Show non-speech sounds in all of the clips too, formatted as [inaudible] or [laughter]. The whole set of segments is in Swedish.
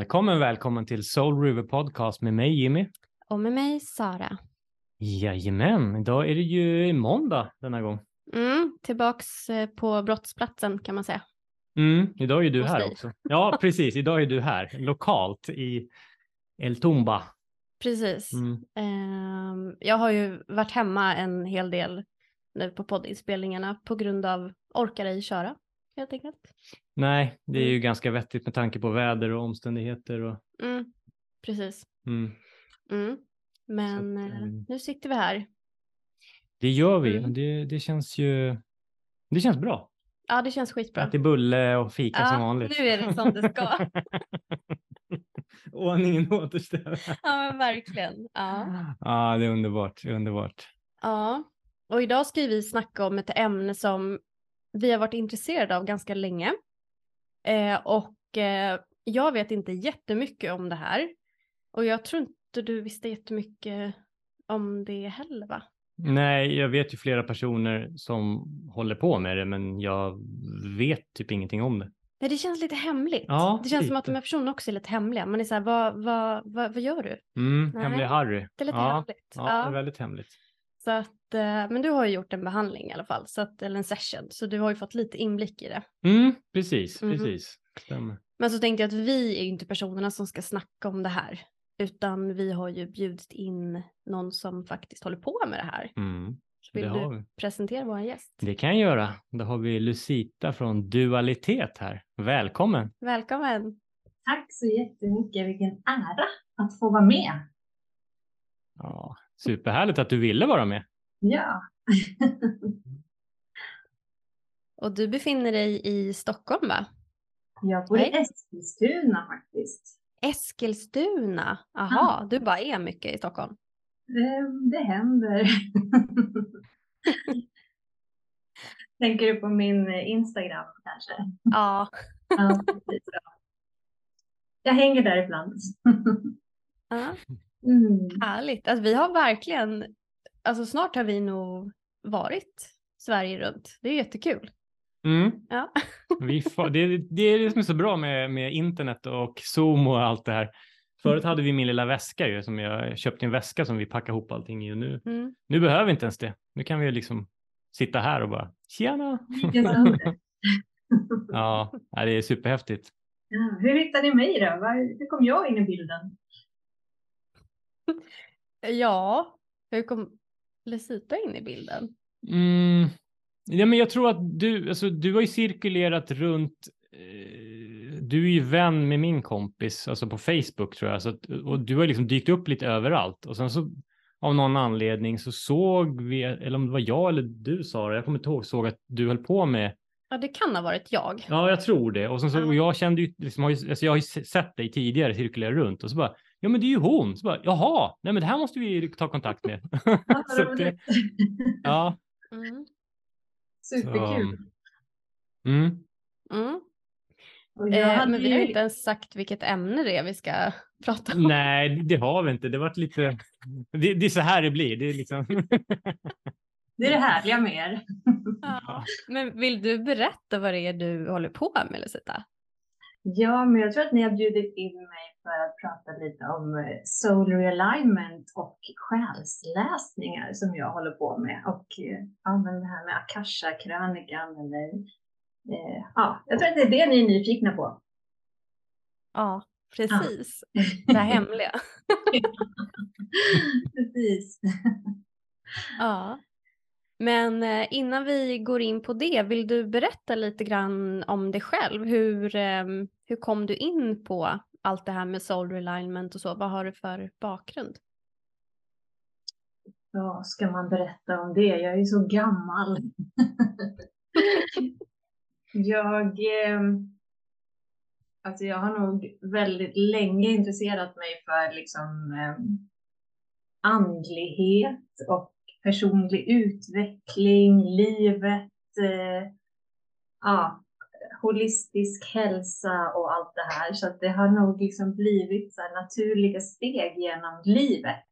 Välkommen, välkommen till Soul River Podcast med mig Jimmy. Och med mig Sara. Jajamän, idag är det ju måndag denna gång. Mm, tillbaks eh, på brottsplatsen kan man säga. Mm, idag är du Hos här dig. också. Ja, [laughs] precis. Idag är du här lokalt i El Tumba. Precis. Mm. Ehm, jag har ju varit hemma en hel del nu på poddinspelningarna på grund av orkar ej köra helt enkelt. Nej, det är Mm. ju ganska vettigt med tanke på väder och omständigheter. Och, Mm, precis. mm. Mm. Men att, eh, ehm, nu sitter vi här. Det gör vi det, det känns ju det känns bra. Ja, det känns skitbra. Äter bulle och fika som Ja, vanligt. nu är det som det ska. [laughs] Ordningen återställd. Ja, men verkligen. Ja. Ja, det är underbart. det är Underbart. Ja, och idag ska vi snacka om ett ämne som vi har varit intresserade av ganska länge. Eh, och eh, jag vet inte jättemycket om det här. Och jag tror inte du visste jättemycket om det heller va? Nej, jag vet ju flera personer som håller på med det, men jag vet typ ingenting om det. Nej, det känns lite hemligt. Ja, det känns som att lite. de här personerna också är lite hemliga. Man är så här, vad, vad, vad, vad gör du? Mm, Nej, hemlig Harry. Det är lite ja, hemligt. Ja, är väldigt hemligt. Så att, men du har ju gjort en behandling i alla fall, så att, eller en session, så du har ju fått lite inblick i det. Mm, precis, Mhm. precis. Stämmer. Men så tänkte jag att vi är ju inte personerna som ska snacka om det här. Utan vi har ju bjudit in någon som faktiskt håller på med det här. Mm, Så vill det du vi. presentera vår gäst? Det kan jag göra. Då har vi Lucita från Dualitet här. Välkommen! Välkommen! Tack så jättemycket, vilken ära att få vara med. Ja, superhärligt att du ville vara med. Ja, [laughs] Och du befinner dig i Stockholm va? jag bor i. Eskilstuna faktiskt. Eskilstuna? Aha, du bara är mycket i Stockholm. Det, det händer. [laughs] Tänker du på min Instagram kanske? Ja, [laughs] Ja. Ja. Jag hänger där ibland. ja Mm. härligt. Alltså, vi har verkligen, alltså snart har vi nog varit Sverige runt. Det är jättekul. Mm. Ja. [laughs] Vi får, det, det är det som är så bra med, med internet och Zoom och allt det här. Förut hade vi min lilla väska ju, som jag köpte en väska som vi packade ihop allting i och nu, Mm. nu behöver vi inte ens det. Nu kan vi liksom sitta här och bara tjena. [laughs] Ja, det är superhäftigt. Ja, hur hittade ni mig då? Hur kom jag in i bilden? Ja, hur kom Lucita in i bilden? Mm. Ja, men jag tror att du, alltså, du har ju cirkulerat runt, eh, du är ju vän med min kompis, alltså på Facebook tror jag, så att, och du har liksom dykt upp lite överallt och sen så av någon anledning så såg vi, eller om det var jag eller du Sara, jag kommer inte ihåg, såg att du höll på med, Ja, det kan ha varit jag. ja jag tror det, och sen så, och jag kände ju, liksom, har ju, alltså, jag har ju se- sett dig tidigare cirkulera runt och så bara, ja men det är ju hon, så bara, jaha, nej men det här måste vi ta kontakt med. [laughs] [laughs] Det- ja, Mm. Superkul. mm. Mm. Eh, hade men vi har inte ens sagt vilket ämne det är vi ska [laughs] prata om. Nej, det har vi inte. Det varit lite... Det, det är så här det blir. Det är liksom... Det är det härliga med er. Ja. Men vill du berätta vad det är du håller på med Lucita? Ja, men jag tror att ni har bjudit in mig för att prata lite om eh, soul realignment och själsläsningar som jag håller på med. Och eh, ja, men det här med akasha-krönikan eller eh, ja, jag tror att det är det ni är nyfikna på. Ja, precis. Det här hemliga. [laughs] Precis. Ja. Men eh, innan vi går in på det, vill du berätta lite grann om dig själv? Hur, ehm, hur kom du in på allt det här med soul realignment och så? Vad har du för bakgrund? Vad ska man berätta om det? Jag är ju så gammal. [laughs] jag, eh, alltså jag har nog väldigt länge intresserat mig för liksom eh, andlighet och personlig utveckling, livet, eh, ja, holistisk hälsa och allt det här. Så att det har nog liksom blivit så här naturliga steg genom livet.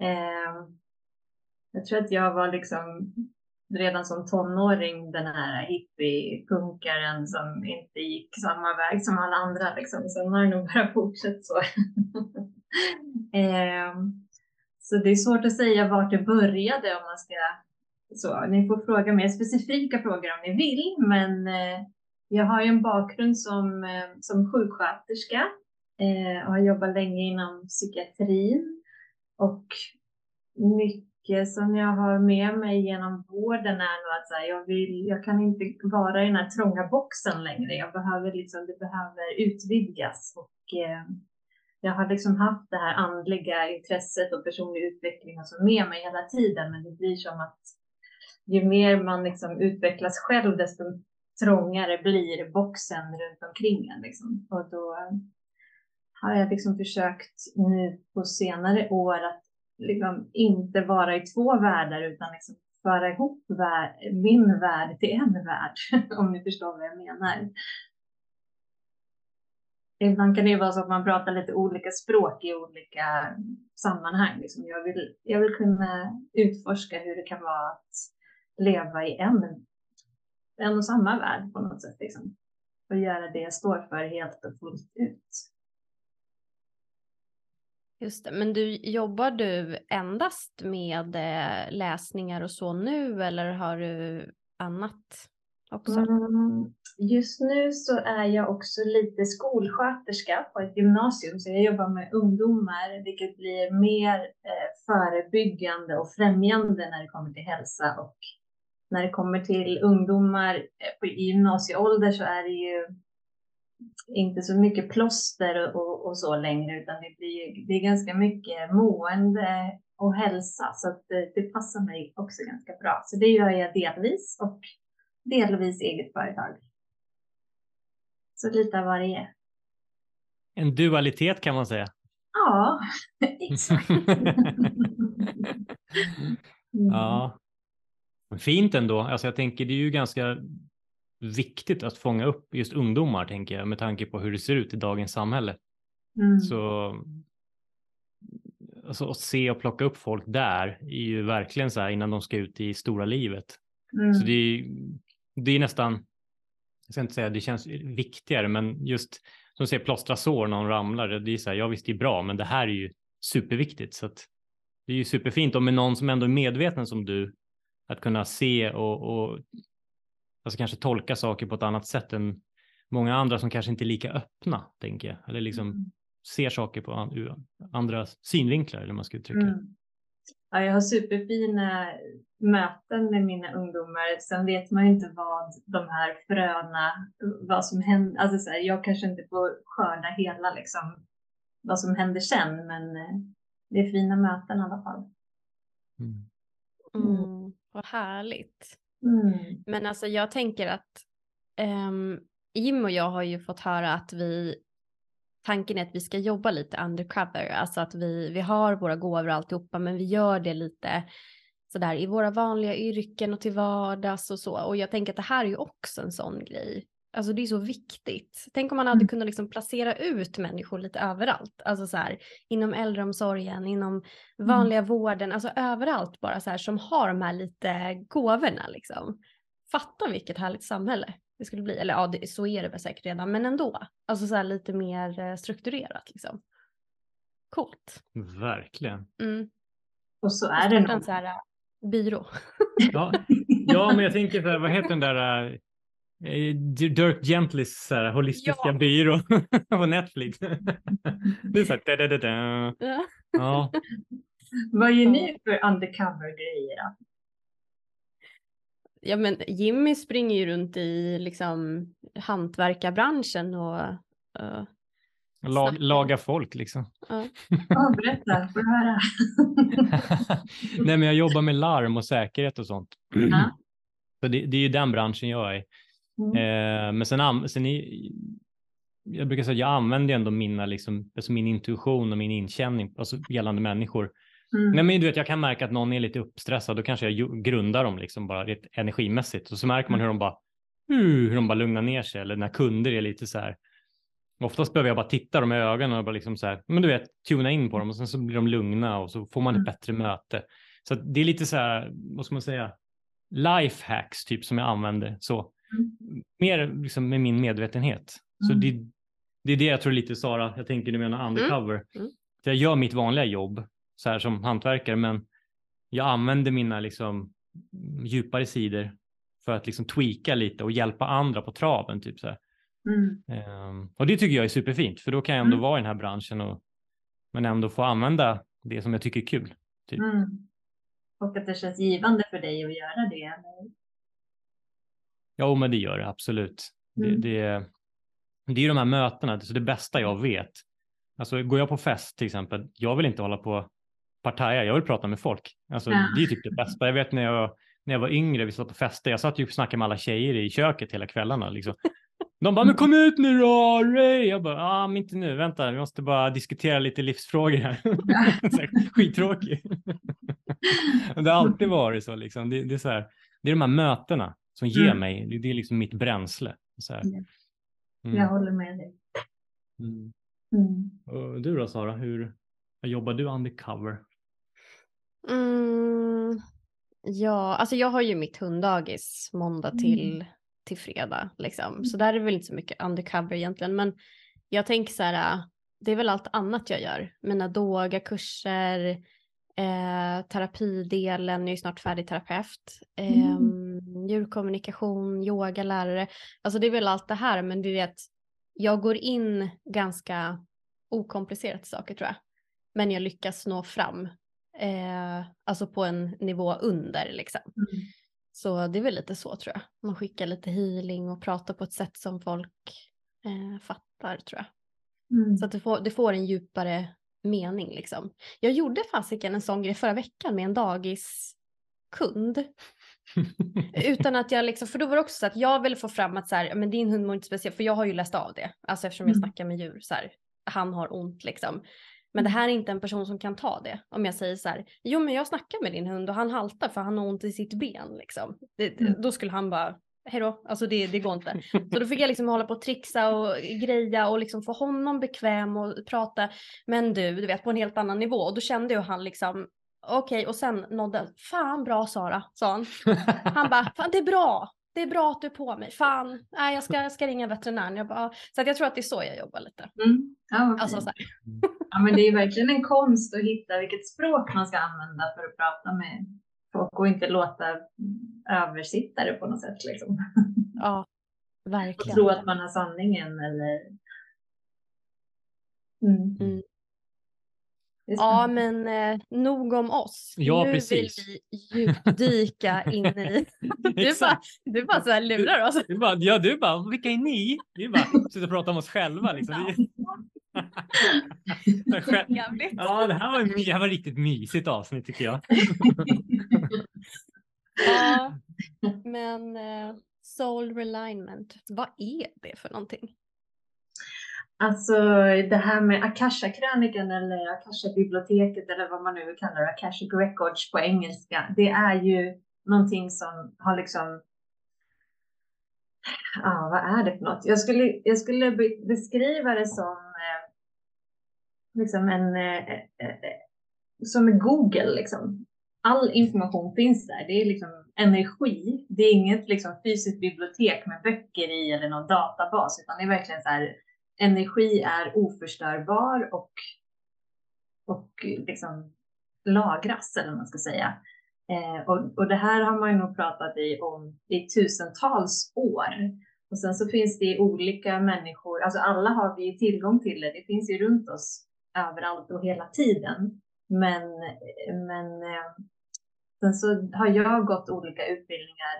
Eh, jag tror att jag var liksom redan som tonåring den här hippie-punkaren som inte gick samma väg som alla andra. Liksom. Sen har det nog bara fortsatt så. [laughs] eh, så det är svårt att säga vart det började om man ska så. Ni får fråga mer specifika frågor om ni vill, men eh, jag har ju en bakgrund som, eh, som sjuksköterska eh, och har jobbat länge inom psykiatrin. Och mycket som jag har med mig genom vården är nog att här, jag, vill, jag kan inte vara i den här trånga boxen längre. Jag behöver liksom, det behöver utvidgas. Och eh, jag har liksom haft det här andliga intresset och personlig utveckling och så med mig hela tiden, men det blir som att ju mer man liksom utvecklas själv, desto trångare blir boxen runt omkring en. Liksom. Och då eh, har jag liksom försökt nu på senare år att liksom inte vara i två världar utan liksom föra ihop vär min värld till en värld, [laughs] om ni förstår vad jag menar. Ibland kan det vara så att man pratar lite olika språk i olika sammanhang. Liksom jag, vill, jag vill kunna utforska hur det kan vara att leva i en, en och samma värld på något sätt. Liksom. Och göra det jag står för helt och fullt ut. Just det, men du, jobbar du endast med eh, läsningar och så nu eller har du annat också? Mm, just nu så är jag också lite skolsköterska på ett gymnasium, så jag jobbar med ungdomar, vilket blir mer eh, förebyggande och främjande när det kommer till hälsa och när det kommer till ungdomar eh, i gymnasieålder så är det ju inte så mycket plåster och, och så längre, utan det, blir, det är ganska mycket mående och hälsa, så att det, det, passar mig också ganska bra. Så det gör jag delvis och delvis eget företag. Så lite av varje. En dualitet kan man säga. Ja, [laughs] exakt. [laughs] mm. Ja, Fint ändå. Alltså jag tänker det är ju ganska viktigt att fånga upp just ungdomar, tänker jag, med tanke på hur det ser ut i dagens samhälle. Mm. Så alltså, att se och plocka upp folk där är ju verkligen så här innan de ska ut i stora livet. Mm. Så det är, det är nästan, jag ska inte säga det känns viktigare, men just som säger plåstra sår när någon ramlar, det är så här, ja visst det är bra, men det här är ju superviktigt. Så att det är ju superfint om med någon som ändå är medveten som du att kunna se och, och alltså kanske tolka saker på ett annat sätt än många andra som kanske inte är lika öppna, tänker jag. Eller liksom mm. ser saker på andra synvinklar, eller man ska uttrycka mm. Ja, jag har superfina möten med mina ungdomar. Sen vet man ju inte vad de här fröna, vad som händer. Alltså så här, jag kanske inte får skörda hela liksom, vad som händer sen, men eh, det är fina möten i alla fall. Mm. Mm. Vad härligt. Mm. Men alltså jag tänker att um, Jim och jag har ju fått höra att vi tanken är att vi ska jobba lite undercover, alltså att vi, vi har våra gåvor och alltihopa, men vi gör det lite sådär i våra vanliga yrken och till vardags och så. Och jag tänker att det här är ju också en sån grej. Alltså det är så viktigt. Tänk om man hade mm. kunnat liksom placera ut människor lite överallt. Alltså så här, inom äldreomsorgen, inom mm. vanliga mm. vården, alltså överallt bara så här som har de här lite gåvorna liksom. Fatta vilket härligt samhälle det skulle bli. Eller ja, det, så är det väl säkert redan, men ändå. Alltså så här lite mer eh, strukturerat liksom. Coolt. Verkligen. Mm. Och så är det nog. En så här, uh, byrå. ja. ja, men jag tänker så här, vad heter den där Eh, Dirk Gentlys här, holistiska ja. byrå [laughs] på Netflix. [laughs] det är så här, da, da, da, da. Ja. ja. Vad gör ni för undercover-grejer då? Ja men Jimmy springer ju runt i liksom hantverkarbranschen och uh, Lag, laga folk liksom. Ja, ja berätta, får höra. [laughs] Nej men jag jobbar med larm och säkerhet och sånt. Ja. Så det, det, är ju den branschen jag är i. Mm. Eh, men sen, sen i, jag brukar säga att jag använder ändå mina, liksom, alltså min intuition och min inkänning alltså gällande människor. Mm. Nej, men du vet, jag kan märka att någon är lite uppstressad, då kanske jag grundar dem liksom bara rätt energimässigt och så märker man hur de bara, hur de bara lugnar ner sig eller när kunder är lite så här. Oftast behöver jag bara titta dem i ögonen och bara liksom så här, men du vet, tuna in på dem och sen så blir de lugna och så får man ett mm. bättre möte. Så det är lite så här, vad ska man säga, life hacks typ som jag använder så. Mm. Mer liksom med min medvetenhet. Så Mm. det, det är det jag tror lite Sara, jag tänker du menar undercover. Mm. Jag gör mitt vanliga jobb så här som hantverkare men jag använder mina liksom djupare sidor för att liksom tweaka lite och hjälpa andra på traven. Typ så här. Mm. Ehm, och det tycker jag är superfint för då kan jag ändå Mm. vara i den här branschen och men ändå få använda det som jag tycker är kul. Typ. Mm. Och att det känns givande för dig att göra det. eller? Ja, men det gör det absolut. Mm. Det, det, det är ju de här mötena, så det bästa jag vet. Alltså går jag på fest till exempel, jag vill inte hålla på partaja, jag vill prata med folk. Alltså, Ja. Det är typ det bästa. Jag vet när jag, när jag var yngre, vi satt på fester, jag satt ju och snackade med alla tjejer i köket hela kvällarna. Liksom. [laughs] De bara, men kom ut nu då, Ray! Jag bara, ah, men inte nu, vänta, vi måste bara diskutera lite livsfrågor här, [laughs] Skittråkig. [laughs] det har alltid varit så, liksom. det, det, är så här, det är de här mötena som ger Mm. mig, det, är liksom mitt bränsle. Så här. Ja. Mm. Jag håller med dig. Mm. Mm. Du då Sara, hur jobbar du undercover? Mm, ja, alltså jag har ju mitt hunddagis måndag Mm. till, till fredag. Liksom. Så där är det väl inte så mycket undercover egentligen. Men jag tänker så här, äh, det är väl allt annat jag gör. Mina doga-kurser, eh, terapidelen, jag är snart färdig terapeut. Eh, djurkommunikation, yogalärare. Alltså det är väl allt det här, men det att jag går in ganska okomplicerat i saker tror jag. Men jag lyckas nå fram eh, alltså på en nivå under liksom. Mm. Så det är väl lite så tror jag. Man skickar lite healing och pratar på ett sätt som folk eh, fattar tror jag. Mm. Så att det får, det får en djupare mening liksom. Jag gjorde fasiken en sån grej förra veckan med en dagiskund. Utan att jag liksom, för då var det också så att jag ville få fram att så här, men din hund mår inte speciellt, för jag har ju läst av det. Alltså eftersom jag Mm. snackar med djur så här, han har ont liksom. Men det här är inte en person som kan ta det. Om jag säger så här, jo men jag snackar med din hund och han haltar för han har ont i sitt ben liksom. Det, Mm. Då skulle han bara, hejdå, alltså det, det går inte. Så då [laughs] fick jag liksom hålla på och trixa och greja och liksom få honom bekväm och prata. Men du, du vet på en helt annan nivå. Och då kände ju han liksom, okej och sen nådde, fan bra Sara, sa han. [laughs] Han bara, fan det är bra. Det är bra att du är på mig. Fan, nej, jag, ska, jag ska ringa veterinären. Jag bara, så jag tror att det är så jag jobbar lite. Mm. Ja, Alltså så ja, men det är verkligen en konst att hitta vilket språk man ska använda för att prata med folk och inte låta översittare på något sätt. Liksom. [laughs] ja, Och verkligen. tro att man har sanningen eller... Mm. Mm. Ja, men eh, nog om oss. Ja, nu precis. vill vi djupdyka in i... [laughs] Du bara, du bara så här lurar oss. Du bara, ja, du bara, vilka är ni? Vi bara sitter och pratar om oss själva. Liksom. Ja, [laughs] det här var, det här var riktigt mysigt avsnitt tycker jag. [laughs] Ja, men eh, soul realignment, vad är det för någonting? Alltså det här med Akasha-krönikan eller Akasha-biblioteket eller vad man nu kallar det, Akashic Records på engelska. Det är ju någonting som har liksom... Ja, vad är det för något? Jag skulle, jag skulle beskriva det som eh, liksom en... Eh, eh, som Google liksom. All information finns där. Det är liksom energi. Det är inget liksom fysiskt bibliotek med böcker i eller någon databas, utan det är verkligen så här energi är oförstörbar och, och liksom lagras, eller vad man ska säga. Eh, och, och det här har man ju nog pratat i om i tusentals år. Och sen så finns det olika människor, alltså alla har vi tillgång till det. Det finns ju runt oss överallt och hela tiden. Men, men eh, sen så har jag gått olika utbildningar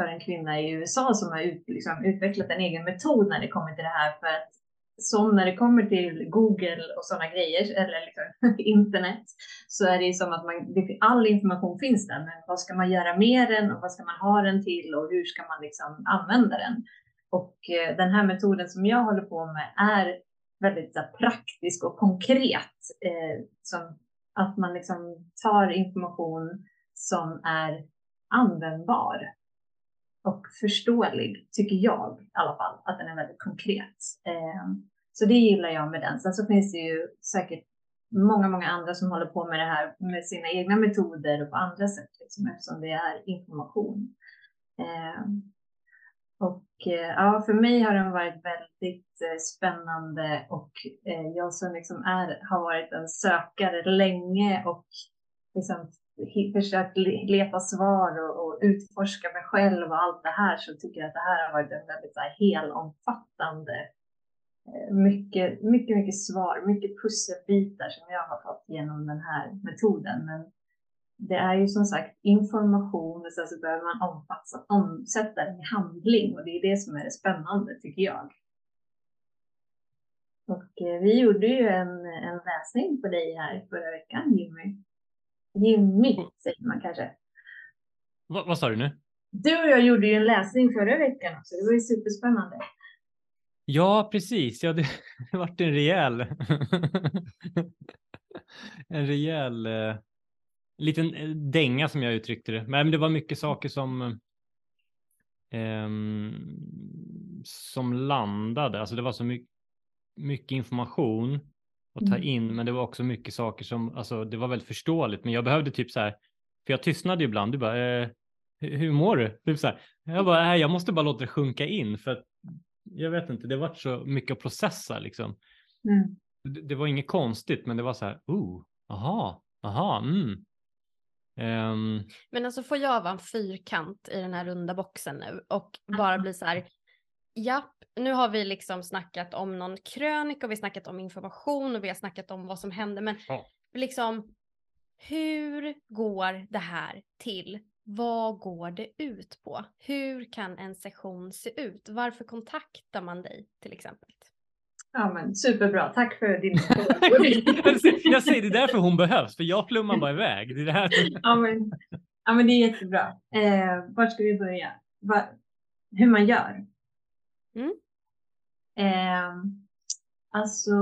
för en kvinna i USA som har ut, liksom, utvecklat en egen metod när det kommer till det här. För att som när det kommer till Google och sådana grejer, eller liksom, [laughs] internet, så är det som att man, all information finns där, men vad ska man göra med den och vad ska man ha den till och hur ska man liksom använda den? Och eh, den här metoden som jag håller på med är väldigt så praktisk och konkret. Eh, som att man liksom tar information som är användbar och förståelig, tycker jag i alla fall, att den är väldigt konkret. Eh, så det gillar jag med den. Sen så finns det ju säkert många, många andra som håller på med det här med sina egna metoder och på andra sätt, liksom, eftersom det är information. Eh, och eh, ja, för mig har den varit väldigt spännande och jag som liksom är, har varit en sökare länge och liksom försökt leta svar och, och, utforska mig själv och allt det här så tycker jag att det här har varit en väldigt så här, helomfattande eh, mycket, mycket, mycket svar, mycket pusselbitar som jag har fått genom den här metoden. Men det är ju som sagt information och sen så behöver man omfatsa, omsätta den i handling och det är det som är det spännande tycker jag. Och eh, vi gjorde ju en, en läsning på dig här förra veckan, Jimmy. Jimmy säger man kanske. Va, vad sa du nu? Du och jag gjorde ju en läsning förra veckan också. Det var ju superspännande. Ja, precis. Ja, det, det [laughs] vart en rejäl, [laughs] en rejäl eh, liten eh, dänga som jag uttryckte det. Men det var mycket saker som eh, som landade. Alltså det var så mycket, mycket information att ta mm. in, men det var också mycket saker som, alltså det var väldigt förståeligt, men jag behövde typ så här, för jag tystnade ibland, du bara, eh, hur mår du? Typ så här. Jag bara, äh, jag måste bara låta det sjunka in för att jag vet inte, det var så mycket att processa liksom. Mm. Det, det, var inget konstigt, men det var så här, oh, aha, aha, mm. Um... Men alltså får jag vara en fyrkant i den här runda boxen nu och bara bli så här, japp, nu har vi liksom snackat om någon krönika och vi har snackat om information och vi har snackat om vad som händer, men oh. liksom hur går det här till? Vad går det ut på? Hur kan en session se ut? Varför kontaktar man dig till exempel? Ja, men superbra. Tack för din [laughs] Jag säger det är därför hon behövs, för jag flummar bara iväg. Det är det här. [laughs] ja, men, ja, men det är jättebra. Eh, vart ska vi börja? Va, hur man gör? Mm. Eh, alltså,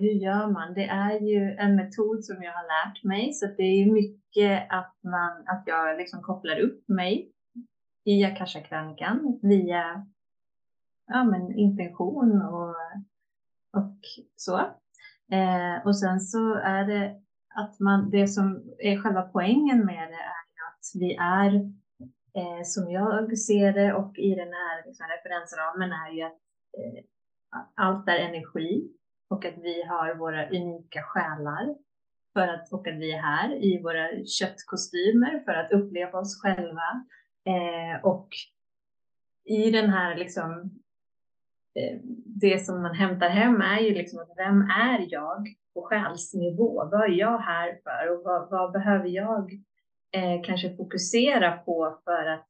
hur gör man? Det är ju en metod som jag har lärt mig, så det är mycket att, man, att jag liksom kopplar upp mig i akashakrönikan via ja, men intention och och så. Eh, och sen så är det att man, det som är själva poängen med det är att vi är, eh, som jag ser det och i den här liksom, referensramen är ju att eh, allt är energi och att vi har våra unika själar för att, och att vi är här i våra köttkostymer för att uppleva oss själva. Eh, och i den här liksom eh, det som man hämtar hem är ju liksom att vem är jag på själsnivå? Vad är jag här för och vad, vad behöver jag eh, kanske fokusera på för att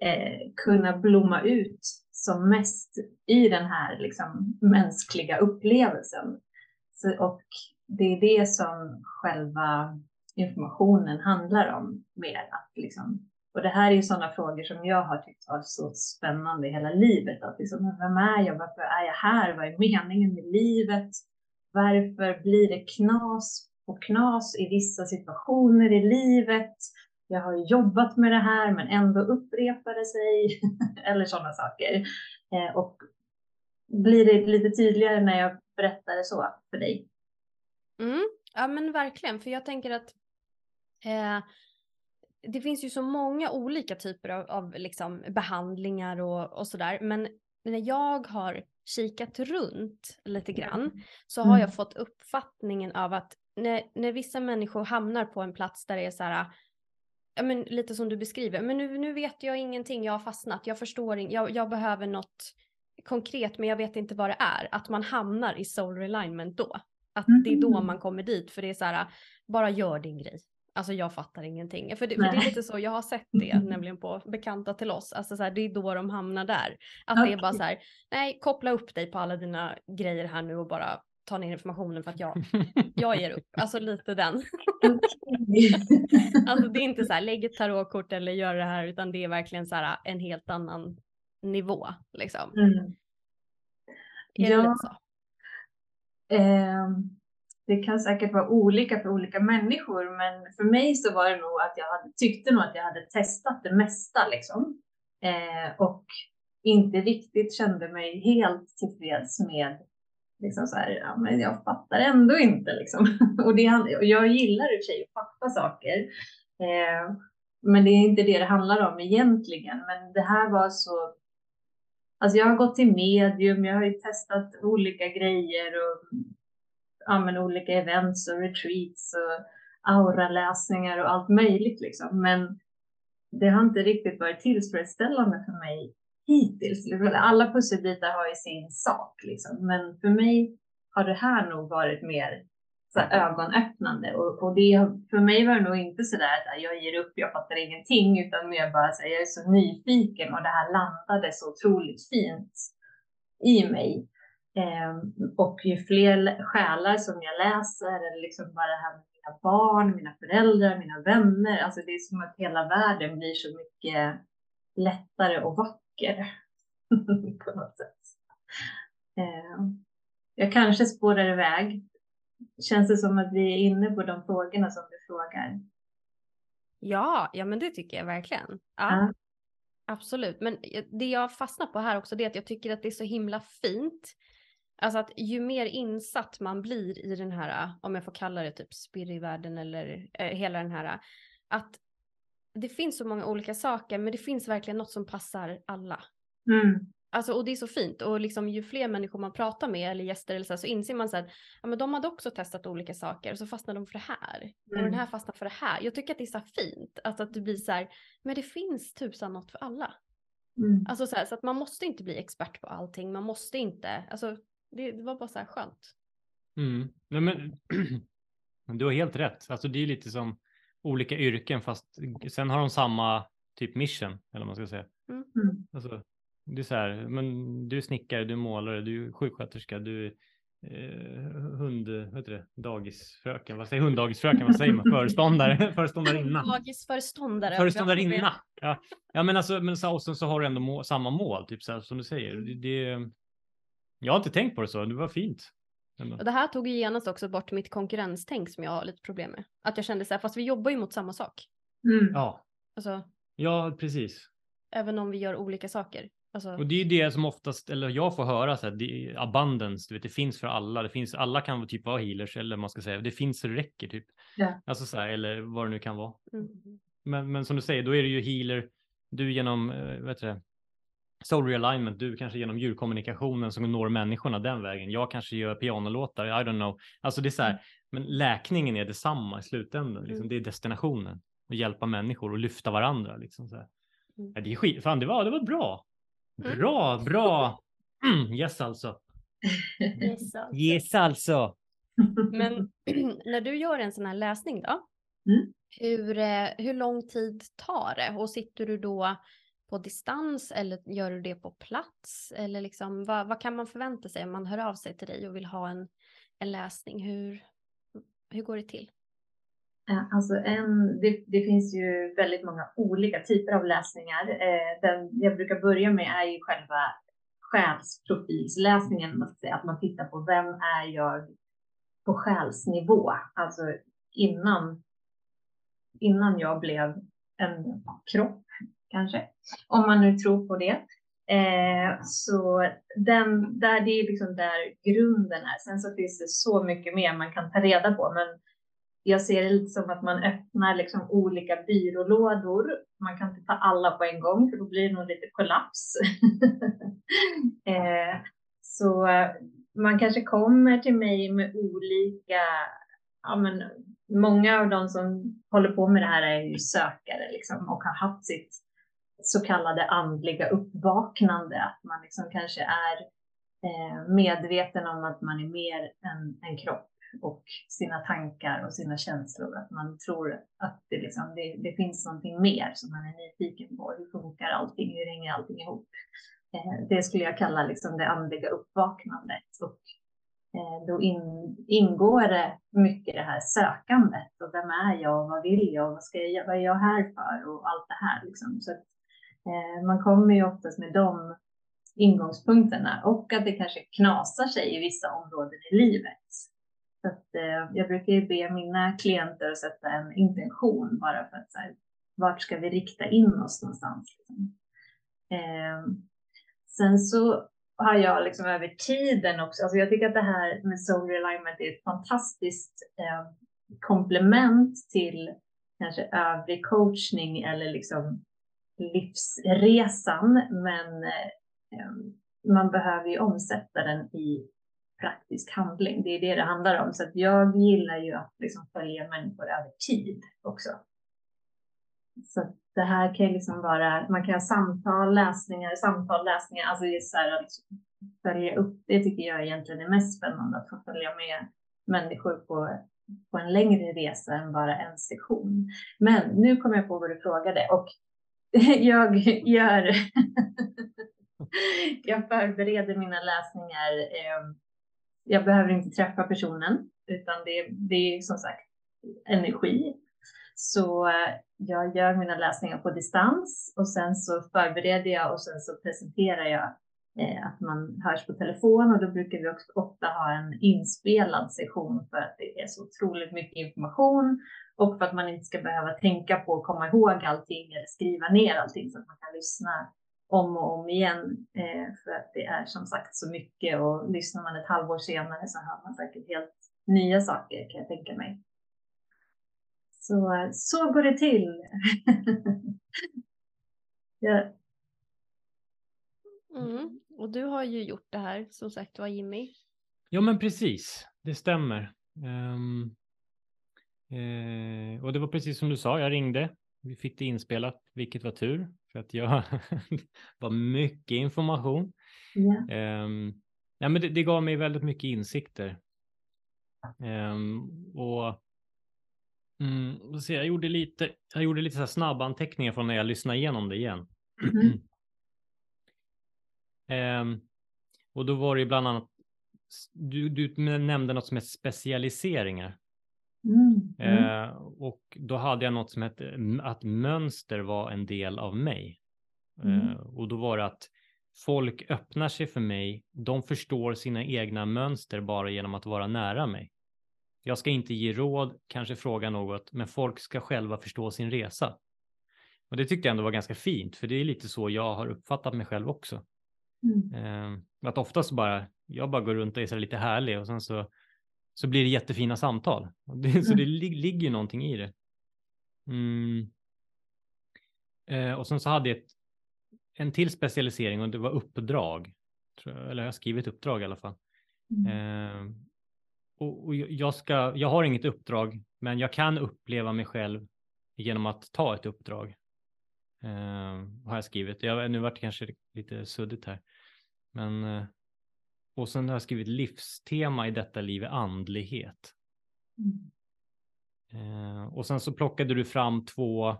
eh, kunna blomma ut som mest i den här liksom, mänskliga upplevelsen. Så, och det är det som själva informationen handlar om mer att liksom och det här är ju sådana frågor som jag har tyckt varit så spännande hela livet. Att liksom, vem är jag? Varför är jag här? Vad är meningen med livet? Varför blir det knas och knas i vissa situationer i livet? Jag har jobbat med det här, men ändå upprepar det sig. [laughs] Eller sådana saker. Eh, och blir det lite tydligare när jag berättar det så för dig? Mm, ja, men verkligen. För jag tänker att eh, det finns ju så många olika typer av, av liksom behandlingar och, och sådär. Men när jag har kikat runt lite grann så har jag mm. fått uppfattningen av att när, när vissa människor hamnar på en plats där det är så här, ja, men lite som du beskriver, men nu, nu vet jag ingenting, jag har fastnat, jag förstår inte, jag, jag behöver något konkret men jag vet inte vad det är, att man hamnar i soul relignment då. Att mm. det är då mm. man kommer dit, för det är så här, bara gör din grej. Alltså jag fattar ingenting. För det, för det, är lite så, jag har sett det nämligen på bekanta till oss. Alltså så här, det är då de hamnar där. Att okay. det är bara så här, nej koppla upp dig på alla dina grejer här nu och bara ta ner informationen för att jag, [laughs] jag ger upp. Alltså lite den. [laughs] alltså det är inte så här, lägg ett tarotkort eller gör det här utan det är verkligen så här en helt annan nivå liksom. Mm. Är ja. det lite så? Um det kan säkert vara olika för olika människor, men för mig så var det nog att jag hade, tyckte nog att jag hade testat det mesta liksom. Eh, och inte riktigt kände mig helt tillfreds med liksom så här, ja, men jag fattar ändå inte liksom. [laughs] och, det, och jag gillar i och för sig att fatta saker. Eh, men det är inte det det handlar om egentligen. Men det här var så Alltså jag har gått till medium, jag har ju testat olika grejer och ja, men olika events och retreats och auraläsningar och allt möjligt liksom. Men det har inte riktigt varit tillfredsställande för mig hittills. Alla pusselbitar har ju sin sak liksom. Men för mig har det här nog varit mer så ögonöppnande och, och det, för mig var det nog inte så där att jag ger upp, jag fattar ingenting, utan mer bara så här, jag är så nyfiken och det här landade så otroligt fint i mig. Eh, och ju fler själar som jag läser, eller liksom bara det här med mina barn, mina föräldrar, mina vänner, alltså det är som att hela världen blir så mycket lättare och vacker [laughs] på något sätt. Eh, jag kanske spårar iväg. Känns det som att vi är inne på de frågorna som du frågar? Ja, ja men det tycker jag verkligen. Ja, ja. Absolut, men det jag fastnar på här också det är att jag tycker att det är så himla fint Alltså att ju mer insatt man blir i den här, om jag får kalla det typ spirivärlden eller äh, hela den här, att det finns så många olika saker men det finns verkligen något som passar alla. Mm. Alltså, och det är så fint och liksom ju fler människor man pratar med eller gäster eller så, så inser man så att ja, men de hade också testat olika saker och så fastnar de för det här mm. och den mm. här fastnar för det här. Jag tycker att det är så fint, alltså att det blir så här, men det finns tusan något för alla. Mm. Alltså så, här, så att man måste inte bli expert på allting, man måste inte, alltså det, det var bara så här skönt. Mm. Nej, men, [clears throat] du har helt rätt. Alltså, det är lite som olika yrken fast sen har de samma typ mission eller vad man ska säga. Mm. mm. Alltså, det är så här, men du är snickare, du är målare, du är sjuksköterska, du är eh, hund, vad heter det, dagisfröken, vad säger hunddagisfröken, vad säger man, [laughs] föreståndare, [laughs] föreståndarinna. Dagisföreståndare. Föreståndarinna. Ja. ja, men alltså, men så, och sen så har du ändå må, samma mål, typ så här, som du säger. Det, det, jag har inte tänkt på det så, det var fint. Och det här tog ju genast också bort mitt konkurrenstänk som jag har lite problem med. Att jag kände så här, fast vi jobbar ju mot samma sak. Mm. Ja. Alltså, ja, precis. Även om vi gör olika saker. Alltså... Och det är det som oftast, eller jag får höra så här, det abundance, du vet, det finns för alla. Det finns, alla kan typ vara healers eller man ska säga, det finns så det räcker typ. Ja. Alltså så här, eller vad det nu kan vara. Mm. Men, men som du säger, då är det ju healer, du genom, äh, vet du soul realignment, du kanske genom djurkommunikationen som når människorna den vägen. Jag kanske gör pianolåtar, I don't know. Alltså det är så här, mm. men läkningen är detsamma i slutändan. Liksom. Mm. Det är destinationen. Att hjälpa människor och lyfta varandra. Liksom, så här. Mm. Ja, det är skit, fan det var, det var bra. Mm. Bra, bra. Mm, yes alltså. [laughs] Yes alltså. Yes alltså. Men [clears throat] när du gör en sån här läsning då, mm. hur, eh, hur lång tid tar det? Och sitter du då på distans eller gör du det på plats? Eller liksom, vad, vad kan man förvänta sig om man hör av sig till dig och vill ha en, en läsning? Hur, hur går det till? Alltså en, det, det, finns ju väldigt många olika typer av läsningar. Eh, den jag brukar börja med är ju själva själsprofilsläsningen, att man tittar på vem är jag på själsnivå, alltså innan, innan jag blev en kropp kanske, om man nu tror på det. Eh, så den, där, det är liksom där grunden är. Sen så finns det så mycket mer man kan ta reda på, men jag ser det lite som att man öppnar liksom olika byrålådor. Man kan inte ta alla på en gång, för då blir det nog lite kollaps. [laughs] eh, så eh, man kanske kommer till mig med olika, ja men många av de som håller på med det här är ju sökare liksom och har haft sitt så kallade andliga uppvaknande, att man liksom kanske är eh, medveten om att man är mer än en kropp och sina tankar och sina känslor. Att man tror att det, liksom, det, det finns någonting mer som man är nyfiken på. Hur funkar allting? Hur hänger allting ihop? Eh, det skulle jag kalla liksom det andliga uppvaknandet. Och eh, då in, ingår det mycket det här sökandet och vem är jag vad vill jag vad, ska jag, vad är jag här för och allt det här. Liksom. Så att, Eh, man kommer ju oftast med de ingångspunkterna och att det kanske knasar sig i vissa områden i livet. Så att, eh, jag brukar ju be mina klienter att sätta en intention bara för att så här, vart ska vi rikta in oss någonstans? Liksom. Eh, sen så har jag liksom över tiden också, alltså jag tycker att det här med soul realignment är ett fantastiskt eh, komplement till kanske övrig coachning eller liksom livsresan, men eh, man behöver ju omsätta den i praktisk handling. Det är det det handlar om. Så att jag gillar ju att liksom följa människor över tid också. Så det här kan ju liksom vara, man kan ha samtal, läsningar, samtal, läsningar, alltså just så här att följa upp. Det tycker jag egentligen är mest spännande, att få följa med människor på, på en längre resa än bara en sektion. Men nu kommer jag på vad du frågade och [laughs] jag gör [laughs] jag förbereder mina läsningar. Eh, jag behöver inte träffa personen, utan det, det är som sagt energi. Så eh, jag gör mina läsningar på distans och sen så förbereder jag och sen så presenterar jag Eh, att man hörs på telefon och då brukar vi också ofta ha en inspelad session för att det är så otroligt mycket information och för att man inte ska behöva tänka på att komma ihåg allting eller skriva ner allting så att man kan lyssna om och om igen. Eh, för att det är som sagt så mycket och lyssnar man ett halvår senare så hör man säkert helt nya saker kan jag tänka mig. Så, så går det till. [laughs] ja. Mm. Och du har ju gjort det här som sagt var Jimmy. Ja men precis, det stämmer. Um, uh, och det var precis som du sa, jag ringde. Vi fick det inspelat, vilket var tur. För att jag [laughs] var mycket information. Yeah. Um, ja, men det, det, gav mig väldigt mycket insikter. Um, och mm, så jag gjorde lite, jag gjorde lite så snabba anteckningar från när jag lyssnade igenom det igen. [clears throat] Mm. Um, och då var det bland annat, du, du nämnde något som är specialiseringar. Mm, mm. Eh, och då hade jag något som hette att mönster var en del av mig. Mm. Eh, och då var det att folk öppnar sig för mig. De förstår sina egna mönster bara genom att vara nära mig. Jag ska inte ge råd, kanske fråga något, men folk ska själva förstå sin resa. Och det tyckte jag ändå var ganska fint, för det är lite så jag har uppfattat mig själv också. Mm. Eh, att oftast bara, jag bara går runt och är så lite härlig och sen så så blir det jättefina samtal. Det, så det mm. li ligger ju någonting i det. Mm. Eh, och sen så hade jag ett, en till specialisering och det var uppdrag. Jag, eller jag har skrivit uppdrag i alla fall. Eh, och, och jag, ska, jag har inget uppdrag, men jag kan uppleva mig själv genom att ta ett uppdrag. Eh, har jag skrivit. Jag, nu vart det kanske lite suddigt här. Men eh, och sen har jag skrivit livstema i detta liv är andlighet. Mm. Eh, och sen så plockade du fram två.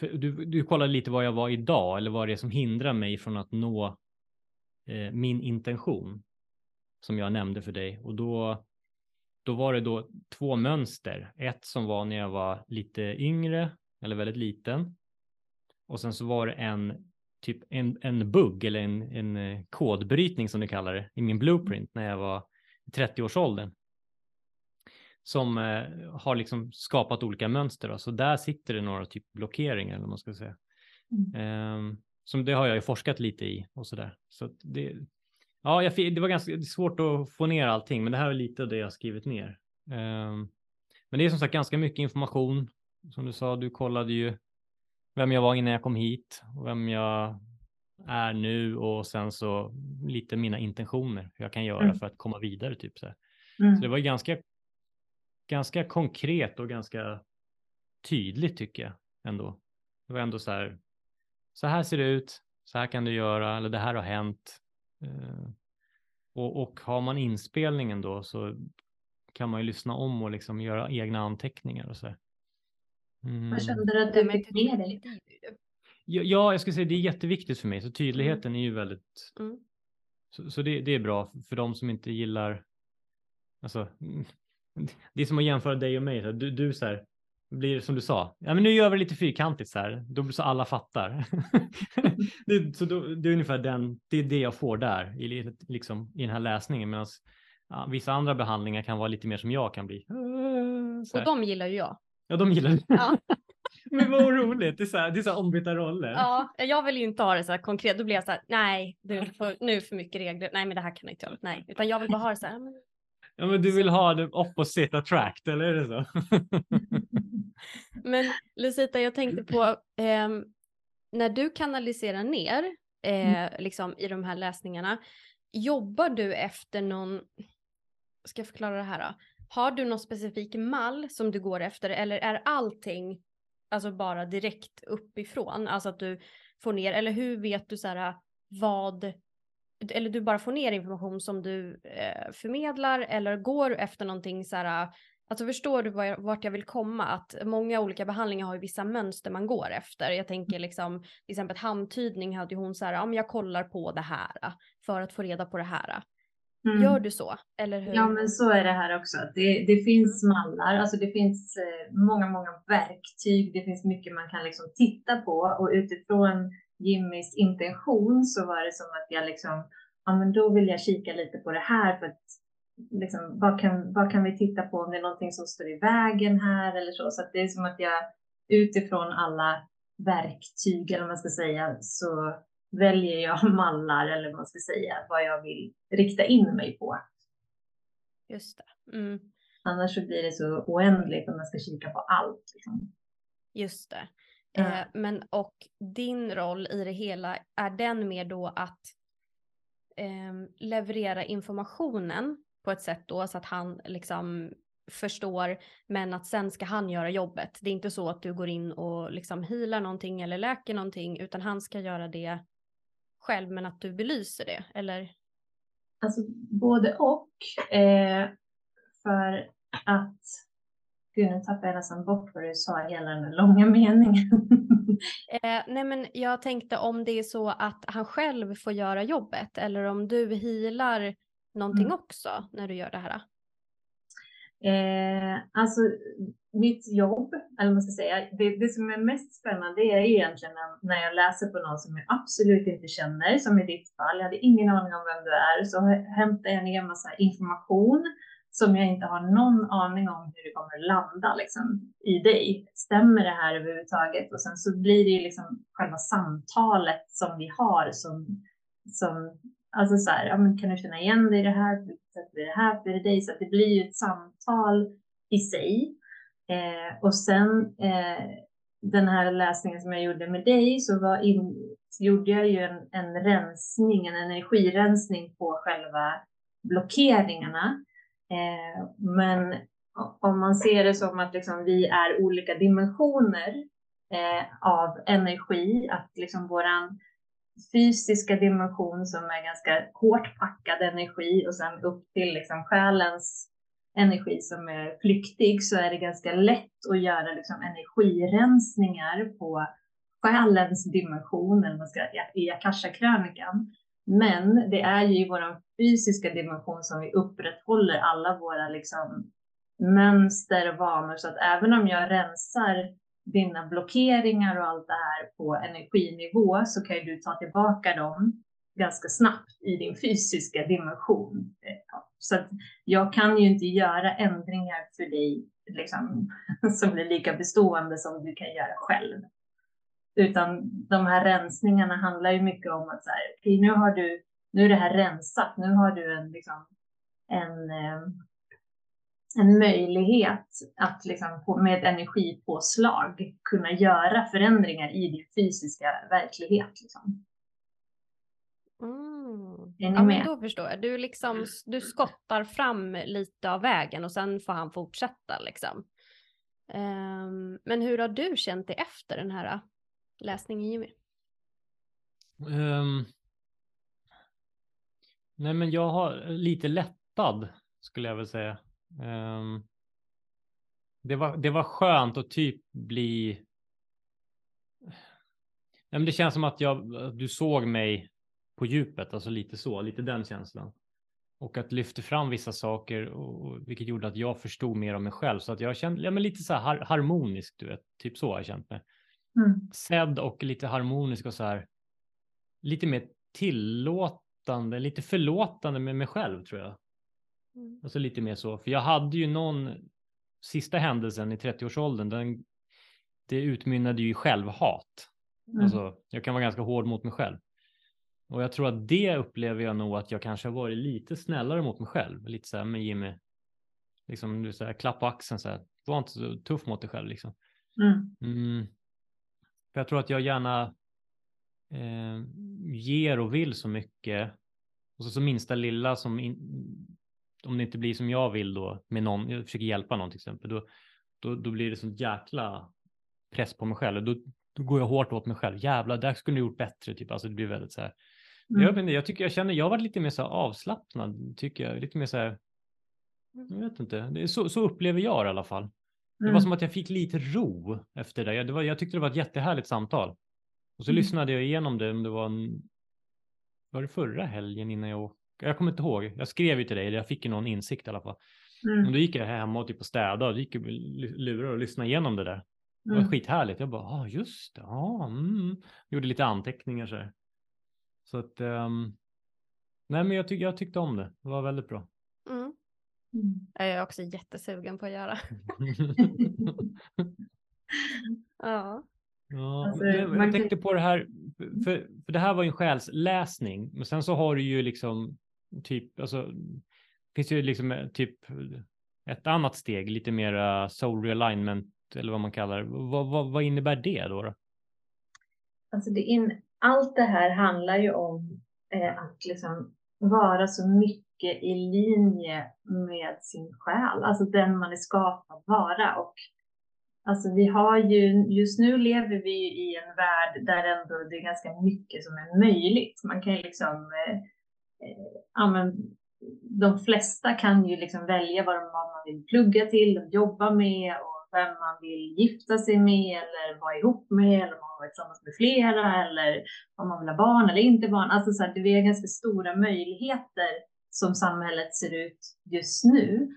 du, du kollade lite vad jag var idag eller vad det är som hindrar mig från att nå eh, min intention. Som jag nämnde för dig och då, då var det då två mönster. Ett som var när jag var lite yngre eller väldigt liten. Och sen så var det en typ en, en bugg eller en, en eh, kodbrytning som du kallar det i min blueprint när jag var i 30-årsåldern. Som eh, har liksom skapat olika mönster. Då. Så där sitter det några typ blockeringar eller vad man ska säga. Mm. Eh, som det har jag ju forskat lite i och så där. Så det, ja, jag, det var ganska svårt att få ner allting, men det här är lite av det jag skrivit ner. Eh, men det är som sagt ganska mycket information. Som du sa, du kollade ju vem jag var innan jag kom hit och vem jag är nu och sen så lite mina intentioner, hur jag kan göra mm. för att komma vidare. Typ så, mm. så det var ganska, ganska konkret och ganska tydligt tycker jag ändå. Det var ändå så här, så här ser det ut, så här kan du göra, eller det här har hänt. Uh, och, och har man inspelningen då så kan man ju lyssna om och liksom göra egna anteckningar och så. Mm. Vad kände du att du fick med dig? Ja, jag skulle säga det är jätteviktigt för mig, så tydligheten mm. är ju väldigt... Mm. Så, så det, det, är bra för de som inte gillar... Alltså, [laughs] det är som att jämföra dig och mig. Så du, du så här, blir som du sa, ja men nu gör vi det lite fyrkantigt så här, då så alla fattar. [laughs] det, så då, det är ungefär den, det är det jag får där i, liksom, i den här läsningen. Medan ja, vissa andra behandlingar kan vara lite mer som jag kan bli. Och de gillar ju jag. Ja, de gillar det. Ja. [laughs] Men vad roligt, det är så här, det är så ombytta roller. Ja, jag vill ju inte ha det så här konkret. Då blir jag så här, nej, är för, nu är för mycket regler. Nej, men det här kan jag inte göra. Nej, utan jag vill bara ha det så här. men- Ja, men du vill ha det opposite attract, eller är det så? [laughs] Men Lucita, jag tänkte på ehm, när du kanaliserar ner eh, liksom i de här läsningarna. Jobbar du efter någon, ska jag förklara det här då? Har du någon specifik mall som du går efter eller är allting alltså bara direkt uppifrån? Alltså att du får ner, eller hur vet du så här vad, eller du bara får ner information som du eh, förmedlar eller går efter någonting så här, alltså förstår du vart jag vill komma? Att många olika behandlingar har ju vissa mönster man går efter. Jag tänker liksom, till exempel handtydning hade ju hon så här, men jag kollar på det här för att få reda på det här. Mm. Gör du så? Eller hur? Ja, men så är det här också. Det, det finns mallar, alltså det finns eh, många, många verktyg. Det finns mycket man kan liksom titta på och utifrån Jimmys intention så var det som att jag liksom, ja men då vill jag kika lite på det här för att liksom, vad kan, vad kan vi titta på om det är någonting som står i vägen här eller så. Så att det är som att jag utifrån alla verktyg eller vad man ska säga så väljer jag [laughs] mallar eller vad man ska säga vad jag vill rikta in mig på. Just det. Mm, Annars så blir det så oändligt om man ska kika på allt. Liksom. just det. Ja. Eh, men och din roll i det hela, är den mer då att ehm, leverera informationen på ett sätt då så att han liksom förstår men att sen ska han göra jobbet. Det är inte så att du går in och liksom healar någonting eller läker någonting utan han ska göra det själv men att du belyser det eller? Alltså både och. Eh, för att... Gud, nu tappade jag nästan bort vad du sa hela den långa meningen. [laughs] Eh, nej men jag tänkte om det är så att han själv får göra jobbet eller om du healar någonting Mm. också när du gör det här. Eh, alltså mitt jobb, eller man ska säga, det, det som är mest spännande är egentligen när, jag läser på någon som jag absolut inte känner, som i ditt fall. Jag hade ingen aning om vem du är, så hämtar jag ner massa information som jag inte har någon aning om hur det kommer att landa liksom, i dig. Stämmer det här överhuvudtaget? Och sen så blir det ju liksom själva samtalet som vi har som, som Alltså så här, ja, men kan du känna igen dig i det här? Sätter det här för dig? Så att det blir ju ett samtal i sig. Eh, och sen eh, den här läsningen som jag gjorde med dig så, var in, så gjorde jag ju en, en rensning, en energirensning på själva blockeringarna. Eh, men om man ser det som att liksom vi är olika dimensioner eh, av energi, att liksom våran fysiska dimension som är ganska hårt packad energi och sen upp till liksom själens energi som är flyktig så är det ganska lätt att göra liksom energirensningar på själens dimension, eller man ska, i Akasha-krönikan. Men det är ju i vår fysiska dimension som vi upprätthåller alla våra liksom mönster och vanor. Så att även om jag rensar dina blockeringar och allt det här på energinivå så kan ju du ta tillbaka dem ganska snabbt i din fysiska dimension. Ja, så att jag kan ju inte göra ändringar för dig liksom, [laughs] som blir lika bestående som du kan göra själv. Utan de här rensningarna handlar ju mycket om att så här, okay, nu har du, nu är det här rensat, nu har du en, liksom, en, eh, en möjlighet att liksom med ett energipåslag kunna göra förändringar i din fysiska verklighet. Liksom. Mm. Är ni Ja, men då förstår jag. Du, liksom, du skottar fram lite av vägen och sen får han fortsätta. Liksom. Ehm, men hur har du känt det efter den här äh, läsningen Jimmy? Ehm, nej, men jag har lite lättad skulle jag väl säga. Ehm, det, var, det var skönt att typ bli... Nej, men det känns som att jag, att du såg mig på djupet, alltså lite så, lite den känslan. Och att lyfte fram vissa saker, och, vilket gjorde att jag förstod mer om mig själv. Så att jag kände ja, men lite så här har, harmonisk, du vet, typ så har jag känt mig. Mm. Sedd och lite harmonisk och så här. Lite mer tillåtande, lite förlåtande med mig själv tror jag. Mm. Alltså lite mer så, för jag hade ju någon sista händelsen i 30-årsåldern, den, det utmynnade ju i självhat. Mm. Alltså, jag kan vara ganska hård mot mig själv. Och jag tror att det upplever jag nog att jag kanske har varit lite snällare mot mig själv. Lite så här med Jimmy, liksom du säger klapp på axeln så här. Var inte så tuff mot dig själv liksom. Mm. Mm. För jag tror att jag gärna eh, ger och vill så mycket. Och så, så minsta lilla som, in, om det inte blir som jag vill då med någon, jag försöker hjälpa någon till exempel, då, då, då blir det sån jäkla press på mig själv. Och då, då går jag hårt åt mig själv. Jävlar, där skulle du gjort bättre. Typ. Alltså det blir väldigt så här. Mm. Jag, inte, jag tycker jag känner, jag har varit lite mer så avslappnad, tycker jag. Lite mer så här, jag vet inte, det är så, så upplever jag det i alla fall. Det var Mm. som att jag fick lite ro efter det. Jag, det var, jag tyckte det var ett jättehärligt samtal. Och så Mm. lyssnade jag igenom det, om det var en, var det förra helgen innan jag åkte? Jag kommer inte ihåg. Jag skrev ju till dig, jag fick ju någon insikt i alla fall. Mm. Och då gick jag hem och typ och städade och gick och lurade och lyssnade igenom det där. Det var Mm. skithärligt. Jag bara, ja ah, just det, ah, mm. Gjorde lite anteckningar så här. Så att, ehm, nej men jag, tyck, jag tyckte om det. Det var väldigt bra. Mm. Mm. Jag är också jättesugen på att göra. [laughs] [laughs] Ja. Ja, Alltså, jag kan- tänkte på det här, för, för det här var ju en själsläsning, men sen så har du ju liksom typ, alltså, finns det ju liksom eh, typ ett annat steg, lite mera soul realignment eller vad man kallar det. Vad, vad, vad innebär det då? då? Alltså det in, allt det här handlar ju om eh, att liksom vara så mycket i linje med sin själ, alltså den man är skapad vara. Och alltså vi har ju, just nu lever vi ju i en värld där ändå det är ganska mycket som är möjligt. Man kan ju liksom, eh, eh, ja, men de flesta kan ju liksom välja vad, de, vad man vill plugga till och jobba med och vem man vill gifta sig med eller vara ihop med eller om man vill vara tillsammans med flera eller om man vill ha barn eller inte barn. Alltså så här, det är ganska stora möjligheter som samhället ser ut just nu.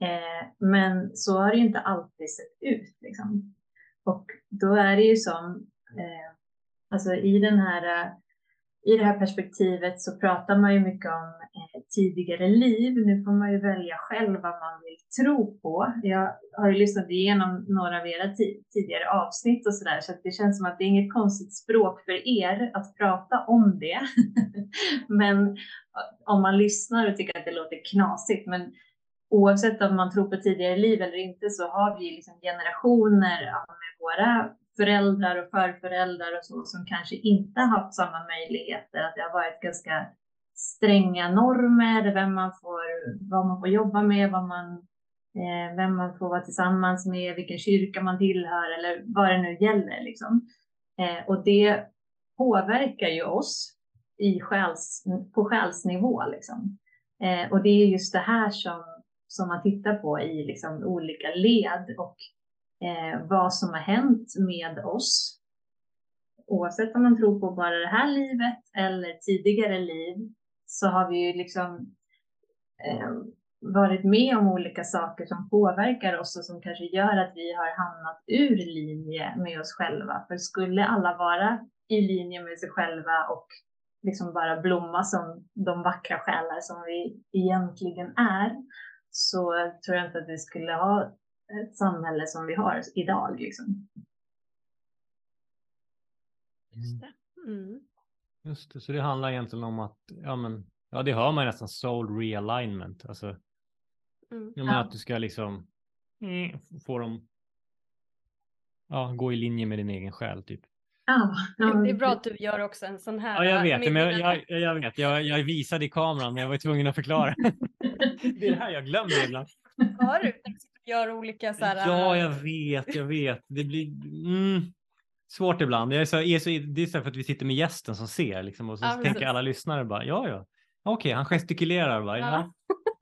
Eh, men så har det ju inte alltid sett ut. Liksom. Och då är det ju som, eh, alltså i den här eh, i det här perspektivet så pratar man ju mycket om eh, tidigare liv. Nu får man ju välja själv vad man vill tro på. Jag har ju lyssnat igenom några av era tidigare avsnitt och sådär, så att det känns som att det är inget konstigt språk för er att prata om det. [laughs] men eh, om man lyssnar och tycker att det låter knasigt, men oavsett om man tror på tidigare liv eller inte så har vi liksom generationer av med våra föräldrar och förföräldrar och så som kanske inte har haft samma möjligheter. Att det har varit ganska stränga normer, vem man får, vad man får jobba med, vad man, eh, vem man får vara tillsammans med, vilken kyrka man tillhör eller vad det nu gäller. Liksom. Eh, och det påverkar ju oss i själs, på själsnivå. Liksom. Eh, och det är just det här som, som man tittar på i liksom, olika led och eh, vad som har hänt med oss. Oavsett om man tror på bara det här livet eller tidigare liv så har vi ju liksom eh, varit med om olika saker som påverkar oss och som kanske gör att vi har hamnat ur linje med oss själva. För skulle alla vara i linje med sig själva och liksom bara blomma som de vackra själar som vi egentligen är så tror jag inte att vi skulle ha ett samhälle som vi har idag. Liksom. Just det. Mm. Just det, så det handlar egentligen om att, ja men, ja det hör man nästan, soul realignment. Alltså, Mm. jag menar Ja. att du ska liksom mm, få dem, ja, gå i linje med din egen själ typ. Ja, Det är bra att du gör också en sån här. Ja, jag vet, men jag, jag, jag vet, jag, jag visade i kameran, men jag var tvungen att förklara. [laughs] det är det här jag glömmer ibland. Har du? Gör olika så här. Ja, äh, jag vet, jag vet. Det blir mm, svårt ibland. Jag är så, är så, det är så för att vi sitter med gästen som ser liksom, och så Ja, tänker alla lyssnare bara, ja, ja, okej, han gestikulerar bara, ja. Ja.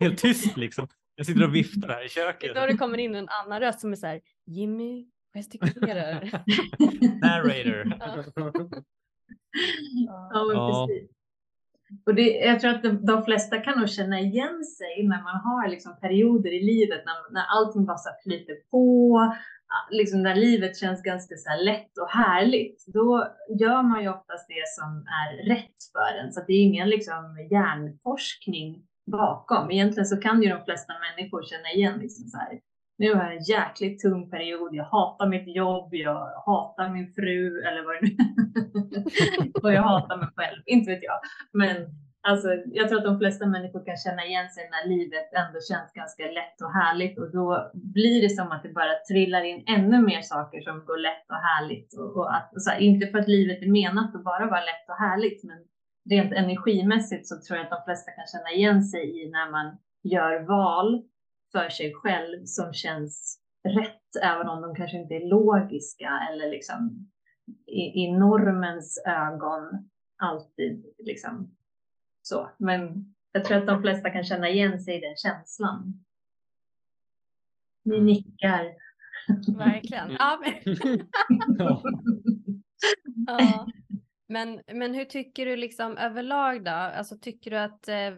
helt tyst liksom. Jag sitter och viftar här i köket. Då det kommer in en annan röst som är så här. Jimmy gestikulerar. [laughs] Narrator. Ja, men Ja. precis. Och det, jag tror att de, de flesta kan nog känna igen sig när man har liksom perioder i livet när, när allting bara så flyter på, liksom när livet känns ganska så här lätt och härligt. Då gör man ju oftast det som är rätt för en. Så att det är ingen liksom hjärnforskning bakom. Egentligen så kan ju de flesta människor känna igen liksom så här, nu har jag en jäkligt tung period. Jag hatar mitt jobb, jag hatar min fru eller vad det nu [laughs] Och jag hatar mig själv, inte vet jag. Men alltså, jag tror att de flesta människor kan känna igen sig när livet ändå känns ganska lätt och härligt och då blir det som att det bara trillar in ännu mer saker som går lätt och härligt. Och, och att, och så här, inte för att livet är menat att bara vara lätt och härligt, men rent energimässigt så tror jag att de flesta kan känna igen sig i när man gör val för sig själv som känns rätt, även om de kanske inte är logiska eller liksom i, i normens ögon alltid liksom så. Men jag tror att de flesta kan känna igen sig i den känslan. Ni Mm. nickar. Verkligen. Ja, men... [laughs] Ja. Men, men hur tycker du liksom överlag då? Alltså tycker du att eh,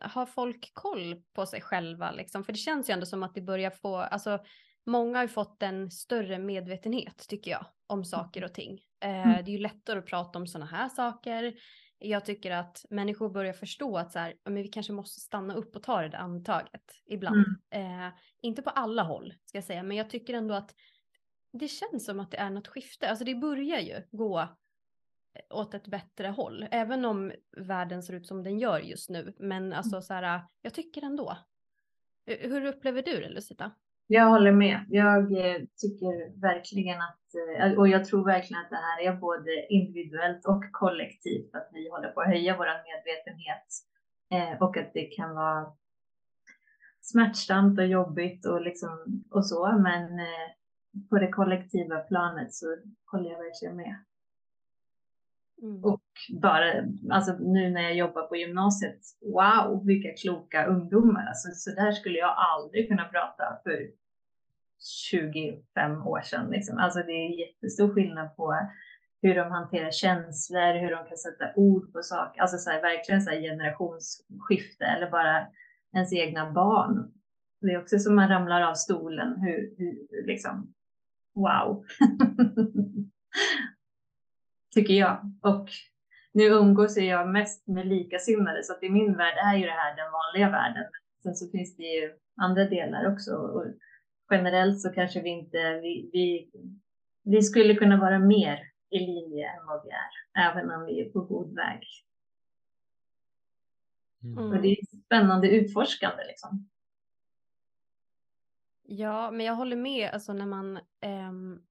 har folk koll på sig själva liksom? För det känns ju ändå som att det börjar få, alltså många har ju fått en större medvetenhet tycker jag om saker och ting. Eh, Mm. Det är ju lättare att prata om sådana här saker. Jag tycker att människor börjar förstå att så här, men vi kanske måste stanna upp och ta det där andetaget ibland. Eh, inte på alla håll ska jag säga, men jag tycker ändå att det känns som att det är något skifte. Alltså det börjar ju gå åt ett bättre håll, även om världen ser ut som den gör just nu. Men alltså så här, jag tycker ändå. Hur upplever du det Lucita? Jag håller med. Jag eh, tycker verkligen att, eh, och jag tror verkligen att det här är både individuellt och kollektivt, att vi håller på att höja vår medvetenhet eh, och att det kan vara smärtsamt och jobbigt och liksom och så, men på det kollektiva planet så håller jag verkligen med. Mm. Och bara, alltså nu när jag jobbar på gymnasiet, wow, vilka kloka ungdomar. Alltså, så där skulle jag aldrig kunna prata för 25 år sedan. Liksom. Alltså det är jättestor skillnad på hur de hanterar känslor, hur de kan sätta ord på saker. Alltså så här, verkligen så här generationsskifte eller bara ens egna barn. Det är också som man ramlar av stolen, hur, hur liksom, wow. [laughs] Tycker jag. Och nu umgås jag mest med likasinnade, så att i min värld är ju det här den vanliga världen. Sen så finns det ju andra delar också. Och generellt så kanske vi inte, vi, vi, vi skulle kunna vara mer i linje än vad vi är, även om vi är på god väg. Mm. Och det är spännande utforskande liksom. Ja, men jag håller med. Alltså när man, ehm,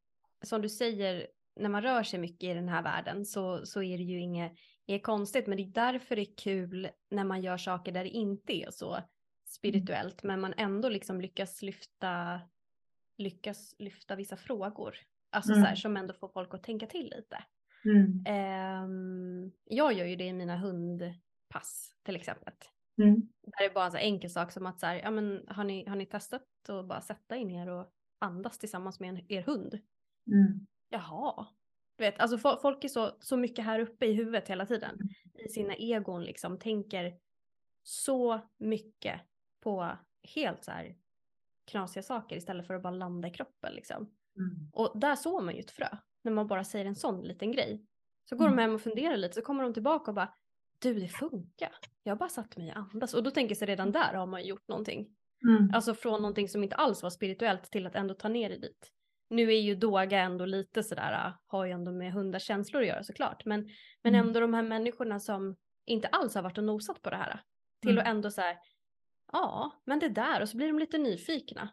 som du säger, när man rör sig mycket i den här världen så, så är det ju inget, inget konstigt. Men det är därför det är kul när man gör saker där det inte är så spirituellt. Men man ändå liksom lyckas lyfta, lyckas lyfta vissa frågor. Alltså Mm. så här, som ändå får folk att tänka till lite. Mm. Ehm, jag gör ju det i mina hundpass till exempel. Mm. Där är bara en så enkel sak som att så här, ja men har ni, har ni testat att bara sätta er ner och andas tillsammans med en, er hund? Mm. Jaha. Du vet, alltså fo- folk är så, så mycket här uppe i huvudet hela tiden. I sina egon liksom tänker så mycket på helt så här knasiga saker istället för att bara landa i kroppen liksom. Mm. Och där såg man ju ett frö. När man bara säger en sån liten grej. Så går Mm. de hem och funderar lite så kommer de tillbaka och bara du det funkar. Jag har bara satt mig och andas. Och då tänker sig redan där har man gjort någonting. Mm. Alltså från någonting som inte alls var spirituellt till att ändå ta ner det dit. Nu är ju doga ändå lite sådär, äh, har ju ändå med hundars känslor att göra såklart. Men, men Mm. ändå de här människorna som inte alls har varit och nosat på det här. Till Mm. att ändå så här, ja, men det där. Och så blir de lite nyfikna.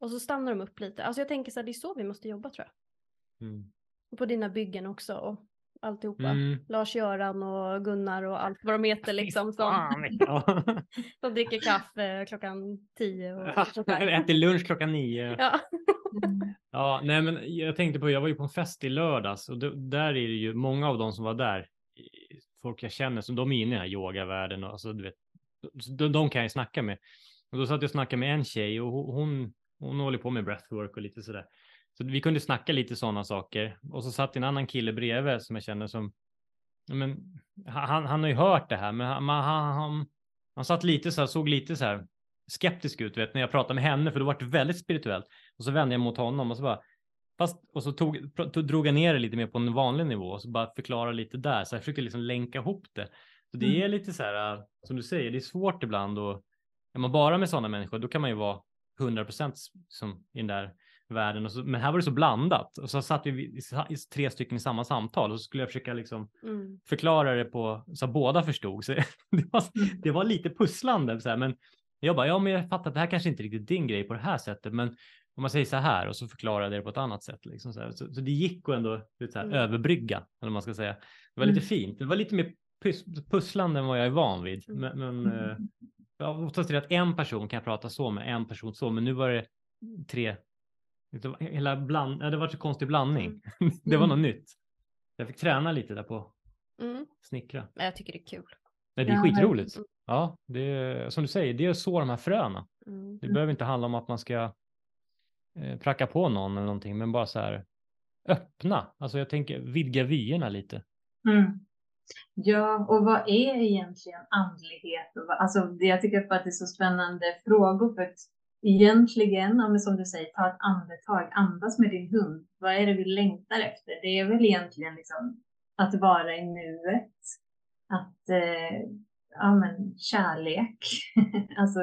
Och så stannar de upp lite. Alltså jag tänker så här, det är så vi måste jobba tror jag. Mm. Och på dina byggen också och alltihopa. Mm. Lars-Göran och Gunnar och allt vad de heter [laughs] liksom. Som, [laughs] som dricker kaffe klockan tio och [laughs] sånt där. Äter lunch klockan nio. Ja. [laughs] Ja, nej, men jag tänkte på, jag var ju på en fest i lördags och det, där är det ju många av de som var där, folk jag känner, som de är inne i den här yogavärlden och alltså, du vet, de, de kan jag snacka med. Och då satt jag och snackade med en tjej och hon, hon, hon håller på med breathwork och lite sådär. Så vi kunde snacka lite sådana saker. Och så satt en annan kille bredvid som jag känner som, men, han, han har ju hört det här, men han, han, han, han, satt lite så här, såg lite så här skeptisk ut, vet, när jag pratade med henne, för det var väldigt spirituellt. Och så vände jag mot honom och så bara, fast, och så tog, drog jag ner det lite mer på en vanlig nivå och så bara förklara lite där. Så jag försökte liksom länka ihop det. Så det Mm. är lite så här, äh, som du säger, det är svårt ibland och är man bara med sådana människor, då kan man ju vara 100 procent i den där världen. Och så, men här var det så blandat och så satt vi i, i tre stycken i samma samtal och så skulle jag försöka liksom Mm. förklara det på så att båda förstod. Så [laughs] det, var, det var lite pusslande, så här, men jag bara, ja, men jag fattar att det här kanske inte är riktigt din grej på det här sättet, men om man säger så här och så förklarade jag det på ett annat sätt. Liksom så. Så, så det gick att ändå så här, Mm. överbrygga, eller man ska säga. Det var lite Mm. fint. Det var lite mer pus, pusslande än vad jag är van vid. Mm. Men, men eh, ja, oftast är det att en person kan prata så med en person så, men nu var det tre. Hela bland, ja, det var så konstig blandning. [laughs] det var något nytt. Jag fick träna lite där på Mm. snickra. Jag tycker det är kul. Nej, det är Ja, skitroligt. Ja, det är, som du säger, det är så de här fröna. Mm. Det Mm. behöver inte handla om att man ska eh, pracka på någon eller någonting, men bara så här öppna. Alltså jag tänker vidga vyerna lite. Mm. Ja, och vad är egentligen andlighet? Alltså, jag tycker bara att det är så spännande frågor för att egentligen, ja, men som du säger, ta ett andetag, andas med din hund. Vad är det vi längtar efter? Det är väl egentligen liksom att vara i nuet, att eh, ja, men kärlek. [laughs] alltså,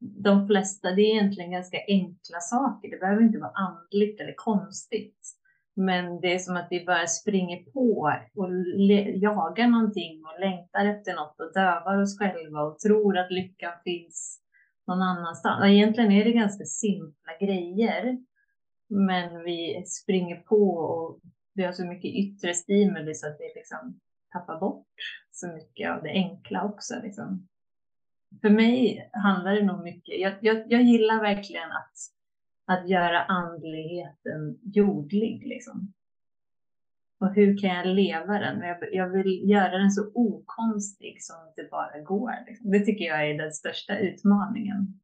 de flesta, det är egentligen ganska enkla saker. Det behöver inte vara andligt eller konstigt. Men det är som att vi bara springer på och jagar någonting och längtar efter något och dövar oss själva och tror att lyckan finns någon annanstans. Egentligen är det ganska simpla grejer. Men vi springer på och vi har så mycket yttre stimuli så att vi liksom tappar bort så mycket av det enkla också. Liksom. För mig handlar det nog mycket, jag, jag, jag gillar verkligen att att göra andligheten jordlig. Liksom. Och hur kan jag leva den? Jag, jag vill göra den så okonstig som det bara går. Liksom. Det tycker jag är den största utmaningen.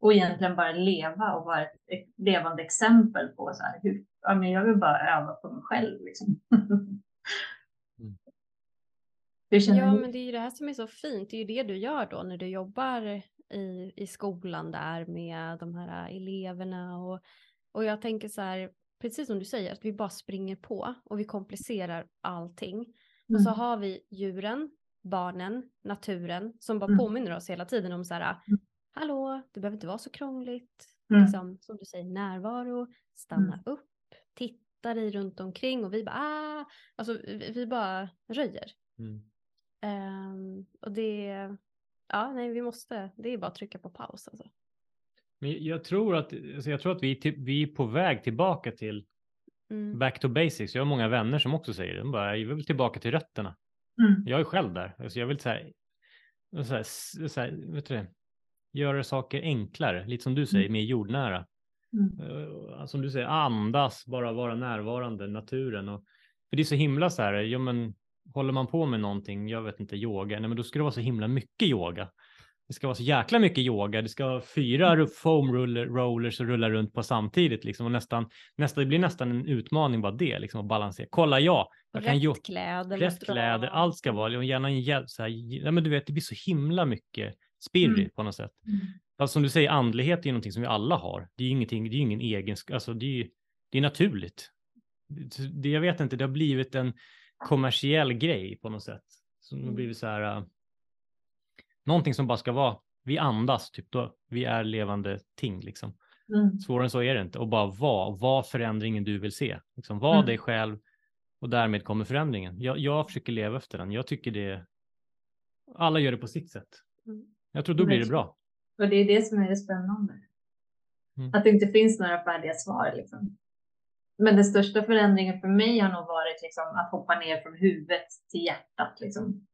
Och egentligen bara leva och vara ett, levande exempel på så här, hur, ja, men jag vill bara öva på mig själv. Liksom. [laughs] Mm. Hur känner Ja, du? men det är ju det här som är så fint. Det är ju det du gör då när du jobbar i, i skolan där med de här eleverna. Och, och jag tänker så här, precis som du säger, att vi bara springer på och vi komplicerar allting. Och så Mm. har vi djuren, barnen, naturen som bara Mm. påminner oss hela tiden om så här, Mm. hallå, det behöver inte vara så krångligt. Mm. Liksom, som du säger, närvaro, stanna Mm. upp, titta dig runt omkring och vi bara, ah, alltså vi, vi bara röjer. Mm. Ehm, och det, ja nej vi måste, det är bara att trycka på paus alltså. Men jag tror att, alltså jag tror att vi, är till, vi är på väg tillbaka till Mm. back to basics. Jag har många vänner som också säger det. De bara, jag vill tillbaka till rötterna. Mm. Jag är själv där. Alltså jag vill så här, så här, så här, vet du det, göra saker enklare, lite som du säger, mer jordnära. Mm. Eh, som du säger, andas, bara vara närvarande, naturen. Och, för det är så himla så här, ja men håller man på med någonting, jag vet inte, yoga, nej men då ska det vara så himla mycket yoga. Det ska vara så jäkla mycket yoga. Det ska vara fyra ru- foam roller, rollers och rulla runt på samtidigt liksom. Och nästan, nästan, det blir nästan en utmaning bara det, liksom att balansera. Kolla jag, jag kan ju Rätt kläder. rätt kläder, allt ska vara, och gärna en hjälp, så här, ja, men du vet, det blir så himla mycket spirri Mm. på något sätt. Mm. Alltså, som du säger, andlighet är ju någonting som vi alla har. Det är ju ingenting, det är ju ingen egen, alltså det är, det är naturligt. Det- jag vet inte, det har blivit en kommersiell grej på något sätt. Som har Mm. blivit så här, uh, någonting som bara ska vara, vi andas, typ då, vi är levande ting liksom. Mm. Svårare än så är det inte. Och bara vara, var förändringen du vill se. Liksom, var Mm. dig själv och därmed kommer förändringen. Jag, jag försöker leva efter den. Jag tycker det, alla gör det på sitt sätt. Mm. Jag tror då blir det bra. Och det är det som är det spännande. Mm. Att det inte finns några färdiga svar. Liksom. Men den största förändringen för mig har nog varit liksom, att hoppa ner från huvudet till hjärtat. Liksom.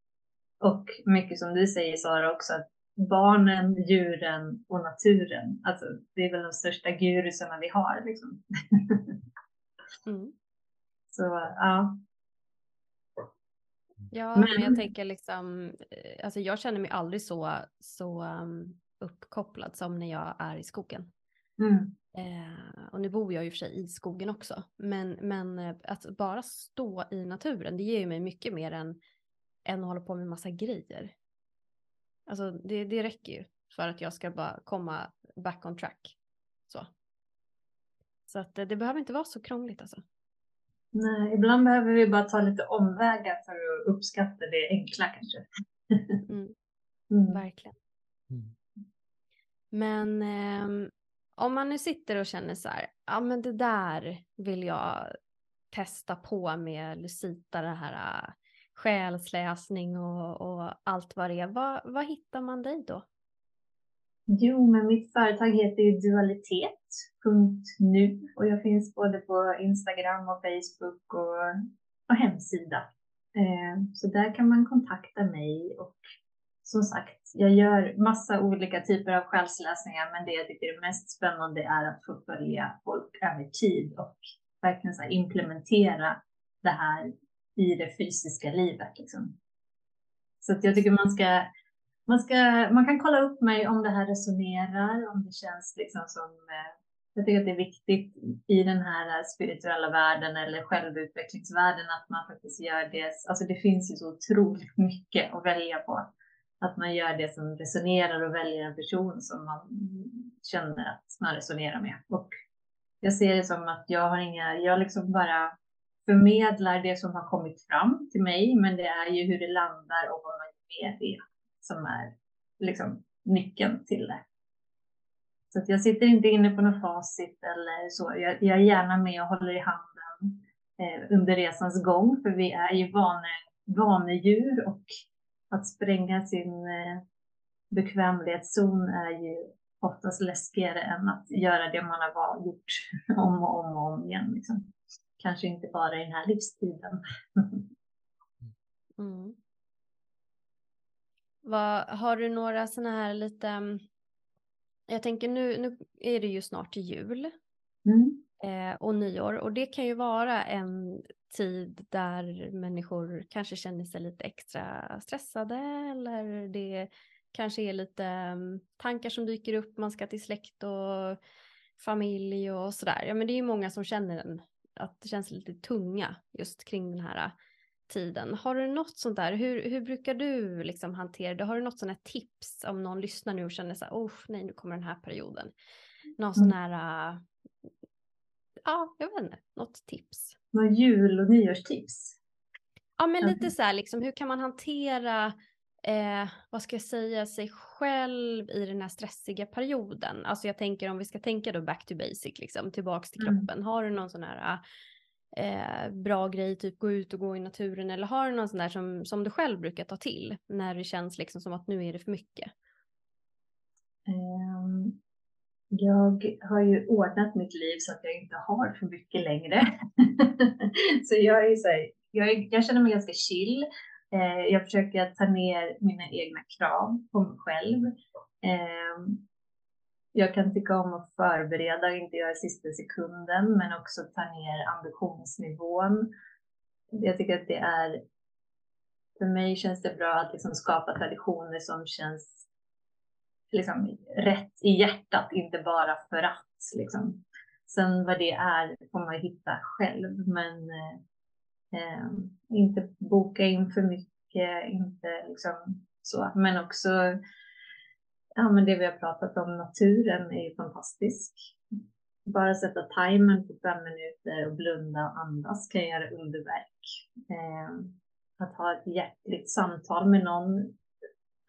Och mycket som du säger Sara också, att barnen, djuren och naturen, alltså, det är väl de största gurusarna vi har. Liksom. [laughs] Mm. Så ja, Ja, Men- men jag tänker liksom, eh, alltså jag känner mig aldrig så, så um, uppkopplad som när jag är i skogen. mm. Eh, och nu bor jag ju för sig i skogen också, men, men eh, att bara stå i naturen, det ger ju mig mycket mer än, än att hålla på med massa grejer. Alltså det, det räcker ju för att jag ska bara komma back on track. Så, så att eh, det behöver inte vara så krångligt alltså. Nej, ibland behöver vi bara ta lite omvägar för att uppskatta det enkla kanske. Mm, [laughs] Mm. verkligen. Mm. Men eh, om man nu sitter och känner så här, ja men det där vill jag testa på med Lucita, det här äh, själsläsning och, och allt vad det är. Var, vad hittar man dig då? Jo, men mitt företag heter ju dualitet.nu och jag finns både på Instagram och Facebook och, och hemsida. Eh, så där kan man kontakta mig och som sagt, jag gör massa olika typer av själsläsningar, men det jag tycker är mest spännande är att få följa folk över tid och verkligen så implementera det här i det fysiska livet. Liksom. Så att jag tycker man ska, man ska, man kan kolla upp mig om det här resonerar, om det känns liksom som, eh, jag tycker att det är viktigt i den här spirituella världen eller självutvecklingsvärlden att man faktiskt gör det, alltså det finns ju så otroligt mycket att välja på. Att man gör det som resonerar och väljer en person som man känner att man resonerar med. Och jag ser det som att jag har inga, jag liksom bara förmedlar det som har kommit fram till mig, men det är ju hur det landar och vad man gör med det som är liksom nyckeln till det. Så att jag sitter inte inne på något facit eller så. Jag, jag är gärna med och håller i handen eh, under resans gång, för vi är ju vane, vanedjur och att spränga sin eh, bekvämlighetszon är ju oftast läskigare än att göra det man har gjort [laughs] om och om och om igen. Liksom. Kanske inte bara i den här livstiden. [laughs] mm. Vad, har du några sådana här lite, mm, jag tänker nu, nu är det ju snart jul mm. Eh, och nyår och det kan ju vara en tid där människor kanske känner sig lite extra stressade eller det kanske är lite mm, tankar som dyker upp, man ska till släkt och familj och sådär. Ja men det är ju många som känner den, att det känns lite tunga just kring den här tiden. Har du något sånt där, hur, hur brukar du liksom hantera det? Har du något sånt här tips om någon lyssnar nu och känner så här, oh nej nu kommer den här perioden. Någon sån mm. här, ja jag vet inte, något tips? Några jul och nyårstips? Ja men lite så här liksom, hur kan man hantera eh, vad ska jag säga, sig själv i den här stressiga perioden. Alltså jag tänker om vi ska tänka då back to basic, liksom, tillbaks till mm. kroppen. Har du någon sån här eh, bra grej, typ gå ut och gå i naturen eller har du någon sån där som, som du själv brukar ta till när det känns liksom som att nu är det för mycket? Um, jag har ju ordnat mitt liv så att jag inte har för mycket längre. [laughs] så jag är så här, jag, jag känner mig ganska chill. Eh, jag försöker ta ner mina egna krav på mig själv. Eh, jag kan tycka om att förbereda och inte göra sista sekunden, men också ta ner ambitionsnivån. Jag tycker att det är, för mig känns det bra att liksom skapa traditioner som känns liksom rätt i hjärtat, inte bara för att. Liksom. Sen vad det är får man hitta själv, men eh, eh, inte boka in för mycket, inte liksom så, men också ja, men det vi har pratat om, naturen är ju fantastisk. Bara sätta timern på fem minuter och blunda och andas kan göra underverk. Eh, att ha ett hjärtligt samtal med någon,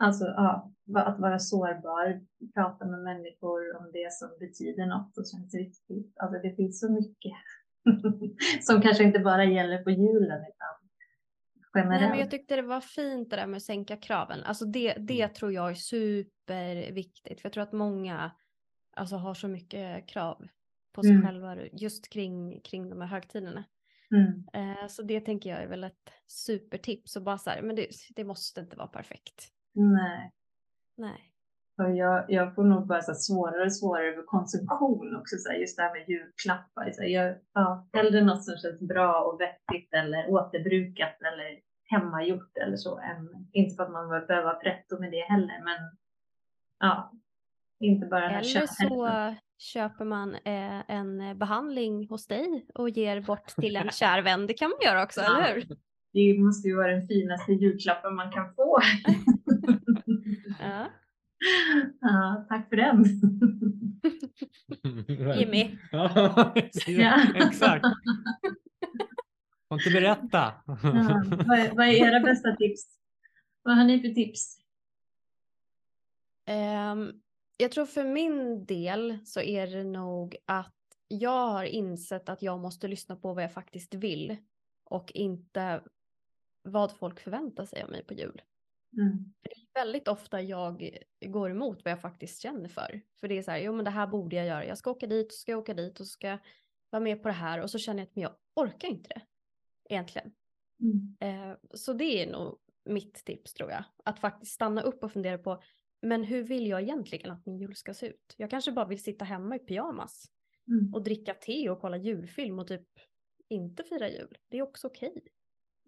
alltså ja, att vara sårbar, prata med människor om det som betyder något och känns viktigt. Alltså det finns så mycket. [laughs] som kanske inte bara gäller på julen utan generellt. Nej, men jag tyckte det var fint det där med att sänka kraven. Alltså det, det mm. tror jag är superviktigt. För jag tror att många alltså, har så mycket krav på sig mm. själva just kring, kring de här högtiderna. Mm. Eh, så det tänker jag är väl ett supertips. Och bara så här, men det, det måste inte vara perfekt. Nej. Nej. Och jag, jag får nog bara så svårare och svårare med konsumtion också, så här, just det här med julklappar. Så här, jag, ja, hellre något som känns bra och vettigt eller återbrukat eller hemmagjort eller så. Än, inte för att man behöver vara pretto med det heller, men ja, inte bara den Eller så köper man eh, en behandling hos dig och ger bort till en kär vän. Det kan man göra också, ja. eller hur? Det måste ju vara den finaste julklappen man kan få. [laughs] ja. Ja, tack för den. [laughs] Jimmy. ja, exakt. Får inte berätta. Ja, vad, är, vad är era bästa tips? Vad har ni för tips? Um, Jag tror för min del så är det nog att jag har insett att jag måste lyssna på vad jag faktiskt vill och inte vad folk förväntar sig av mig på jul. Mm. Det är väldigt ofta jag går emot vad jag faktiskt känner för. För det är så här, jo men det här borde jag göra. Jag ska åka dit, och ska jag åka dit och ska vara med på det här och så känner jag att men jag orkar inte det egentligen. Mm. Eh, så det är nog mitt tips tror jag. Att faktiskt stanna upp och fundera på, men hur vill jag egentligen att min jul ska se ut? Jag kanske bara vill sitta hemma i pyjamas Mm. och dricka te och kolla julfilm och typ inte fira jul. Det är också okej.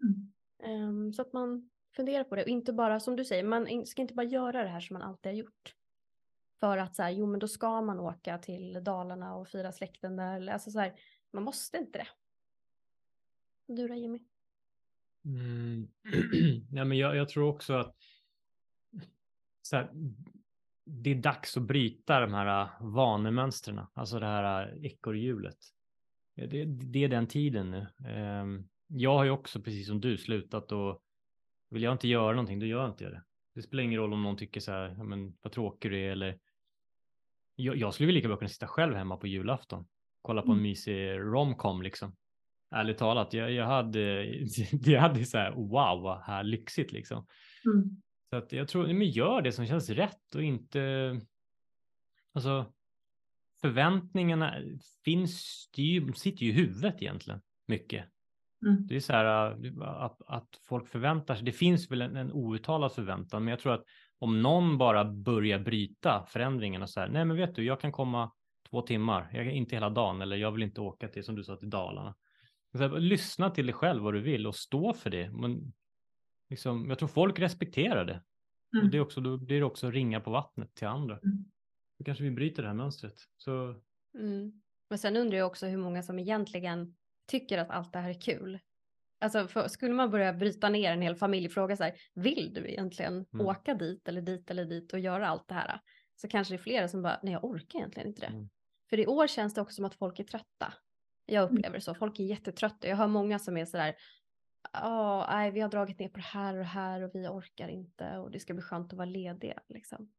Mm. Um, så att man funderar på det och inte bara som du säger, man ska inte bara göra det här som man alltid har gjort. För att så här, jo men då ska man åka till Dalarna och fira släkten där. Alltså så här, man måste inte det. Du då Jimmy? Mm. [clears throat] ja, men jag, jag tror också att så här, det är dags att bryta de här äh, vanemönstren, alltså det här äh, ekorrhjulet. Det, det är den tiden nu. Um, jag har ju också, precis som du, slutat och vill jag inte göra någonting, då gör jag inte det. Det spelar ingen roll om någon tycker så här, men vad tråkig du är eller jag, jag skulle väl lika bra kunna sitta själv hemma på julafton, kolla på en Mm. mysig romcom liksom. Ärligt talat, jag, jag hade, [laughs] jag hade så här, wow, vad här lyxigt liksom. Mm. Så att jag tror, men gör det som känns rätt och inte, alltså förväntningarna finns, ju, sitter ju i huvudet egentligen, mycket. Mm. Det är så här äh, att, att folk förväntar sig, det finns väl en, en outtalad förväntan, men jag tror att om någon bara börjar bryta förändringen och så här, nej men vet du, jag kan komma två timmar, jag, inte hela dagen, eller jag vill inte åka till, som du sa, till Dalarna. Så här, lyssna till dig själv vad du vill och stå för det. Men, liksom, jag tror folk respekterar det. Och Mm. det är också, då blir det också ringa på vattnet till andra. Mm. Då kanske vi bryter det här mönstret. Så Mm. Men sen undrar jag också hur många som egentligen tycker att allt det här är kul. Alltså för, skulle man börja bryta ner en hel familjefråga så här, vill du egentligen Mm. åka dit eller dit eller dit och göra allt det här? Så kanske det är flera som bara, nej jag orkar egentligen inte det. Mm. För i år känns det också som att folk är trötta. Jag Mm. upplever det så, folk är jättetrötta. Jag hör många som är så där, ja, nej vi har dragit ner på det här och det här och vi orkar inte och det ska bli skönt att vara lediga liksom.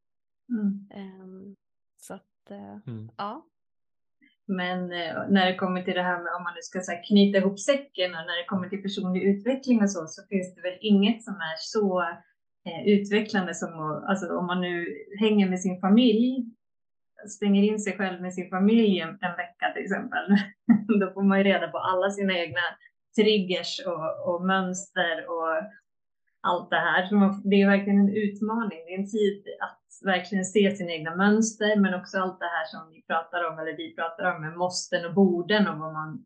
Mm. Ehm, så att, mm. ja. Men eh, när det kommer till det här med om man nu ska så här, knyta ihop säcken och när det kommer till personlig utveckling och så, så finns det väl inget som är så eh, utvecklande som alltså om man nu hänger med sin familj, stänger in sig själv med sin familj en, en vecka till exempel, [laughs] då får man ju reda på alla sina egna triggers och, och mönster och allt det här. Så man, det är verkligen en utmaning. Det är en tid att verkligen se sina egna mönster, men också allt det här som vi pratar om, eller vi pratar om med måsten och borden och vad man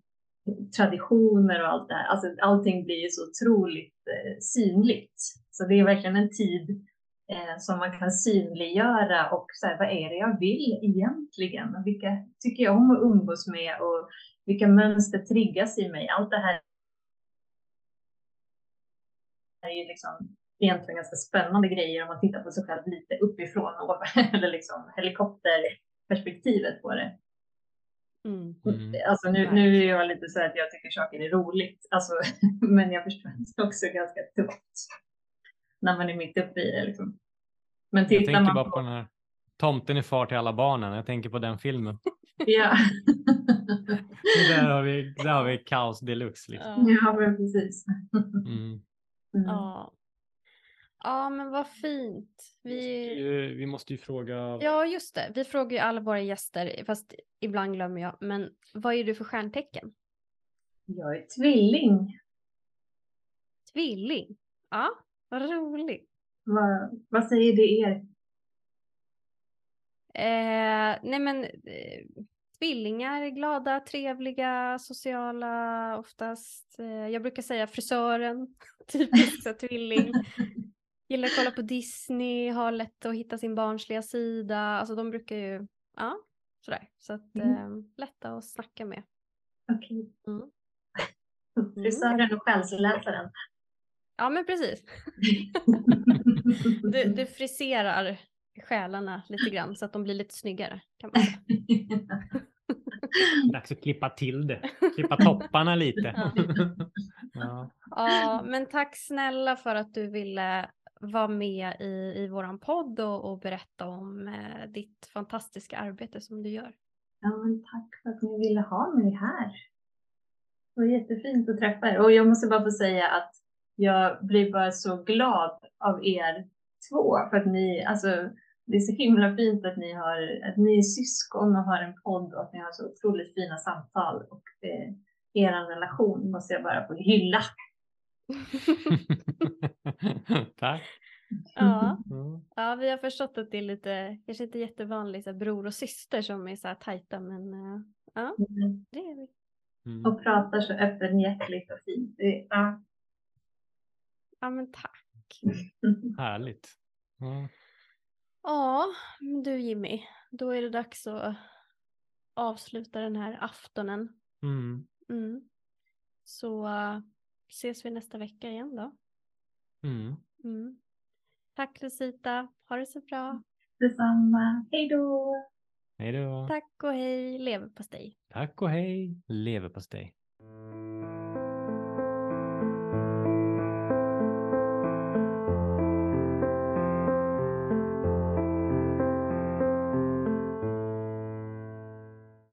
traditioner och allt det här. Alltså allting blir ju så otroligt eh, synligt. Så det är verkligen en tid eh, som man kan synliggöra och så här, vad är det jag vill egentligen? Och vilka tycker jag om att umgås med och vilka mönster triggas i mig? Allt det här är ju liksom egentligen ganska spännande grejer om man tittar på sig själv lite uppifrån och, [laughs] eller liksom helikopterperspektivet på det. Mm. Mm. Alltså nu, nu är jag lite så här att jag tycker saker är roligt, alltså, [laughs] men jag förstår att det också är ganska tufft när man är mitt uppe i det. Liksom. Men Jag tänker man bara på... på den här Tomten är far till alla barnen. Jag tänker på den filmen. [laughs] Ja. där, har vi, där har vi kaos deluxe. Liksom. Ja. ja, men precis. Mm. Mm. Ja. Ja, men vad fint. Vi... Vi, vi måste ju fråga. Ja, just det. Vi frågar ju alla våra gäster, fast ibland glömmer jag. Men vad är du för stjärntecken? Jag är tvilling. Tvilling. Ja, vad roligt. Vad, vad säger det er? Eh, nej men eh, tvillingar är glada, trevliga, sociala oftast. Eh, jag brukar säga frisören, [laughs] typiskt tvilling. [laughs] Gillar att kolla på Disney, har lätt att hitta sin barnsliga sida. Alltså de brukar ju, ja, sådär. Så att Mm. eh, lätta att snacka med. Okej. Mm. [laughs] Frisören och själsläsaren. Ja men precis. [laughs] Du, du friserar själarna lite grann så att de blir lite snyggare. Kan man säga. Dags att klippa till det. [laughs] Klippa topparna lite. Ja. ja. Ja, men tack snälla för att du ville vara med i, i vår podd och, och berätta om eh, ditt fantastiska arbete som du gör. Ja, men tack för att ni ville ha mig här. Det var jättefint att träffa er. Och jag måste bara få säga att jag blir bara så glad av er två för att ni, alltså det är så himla fint att ni har, att ni är syskon och har en podd och att ni har så otroligt fina samtal och eh, er relation måste jag bara få hylla. [laughs] Tack. Ja. Ja, vi har förstått att det är lite, kanske inte jättevanligt, så bror och syster som är så här tajta, men eh, ja, Mm. det är vi. Mm. Och pratar så öppenhjärtligt och fint. Ja. Ja, men tack. [laughs] Härligt. Ja. Ja, men du Jimmy, då är det dags att avsluta den här aftonen. Mm. Mm. Så ses vi nästa vecka igen då. Mm. Mm. Tack Lucita, ha det så bra. Detsamma. Hej då! Hej då. Tack och hej, leverpastej. Tack och hej. Leverpastej.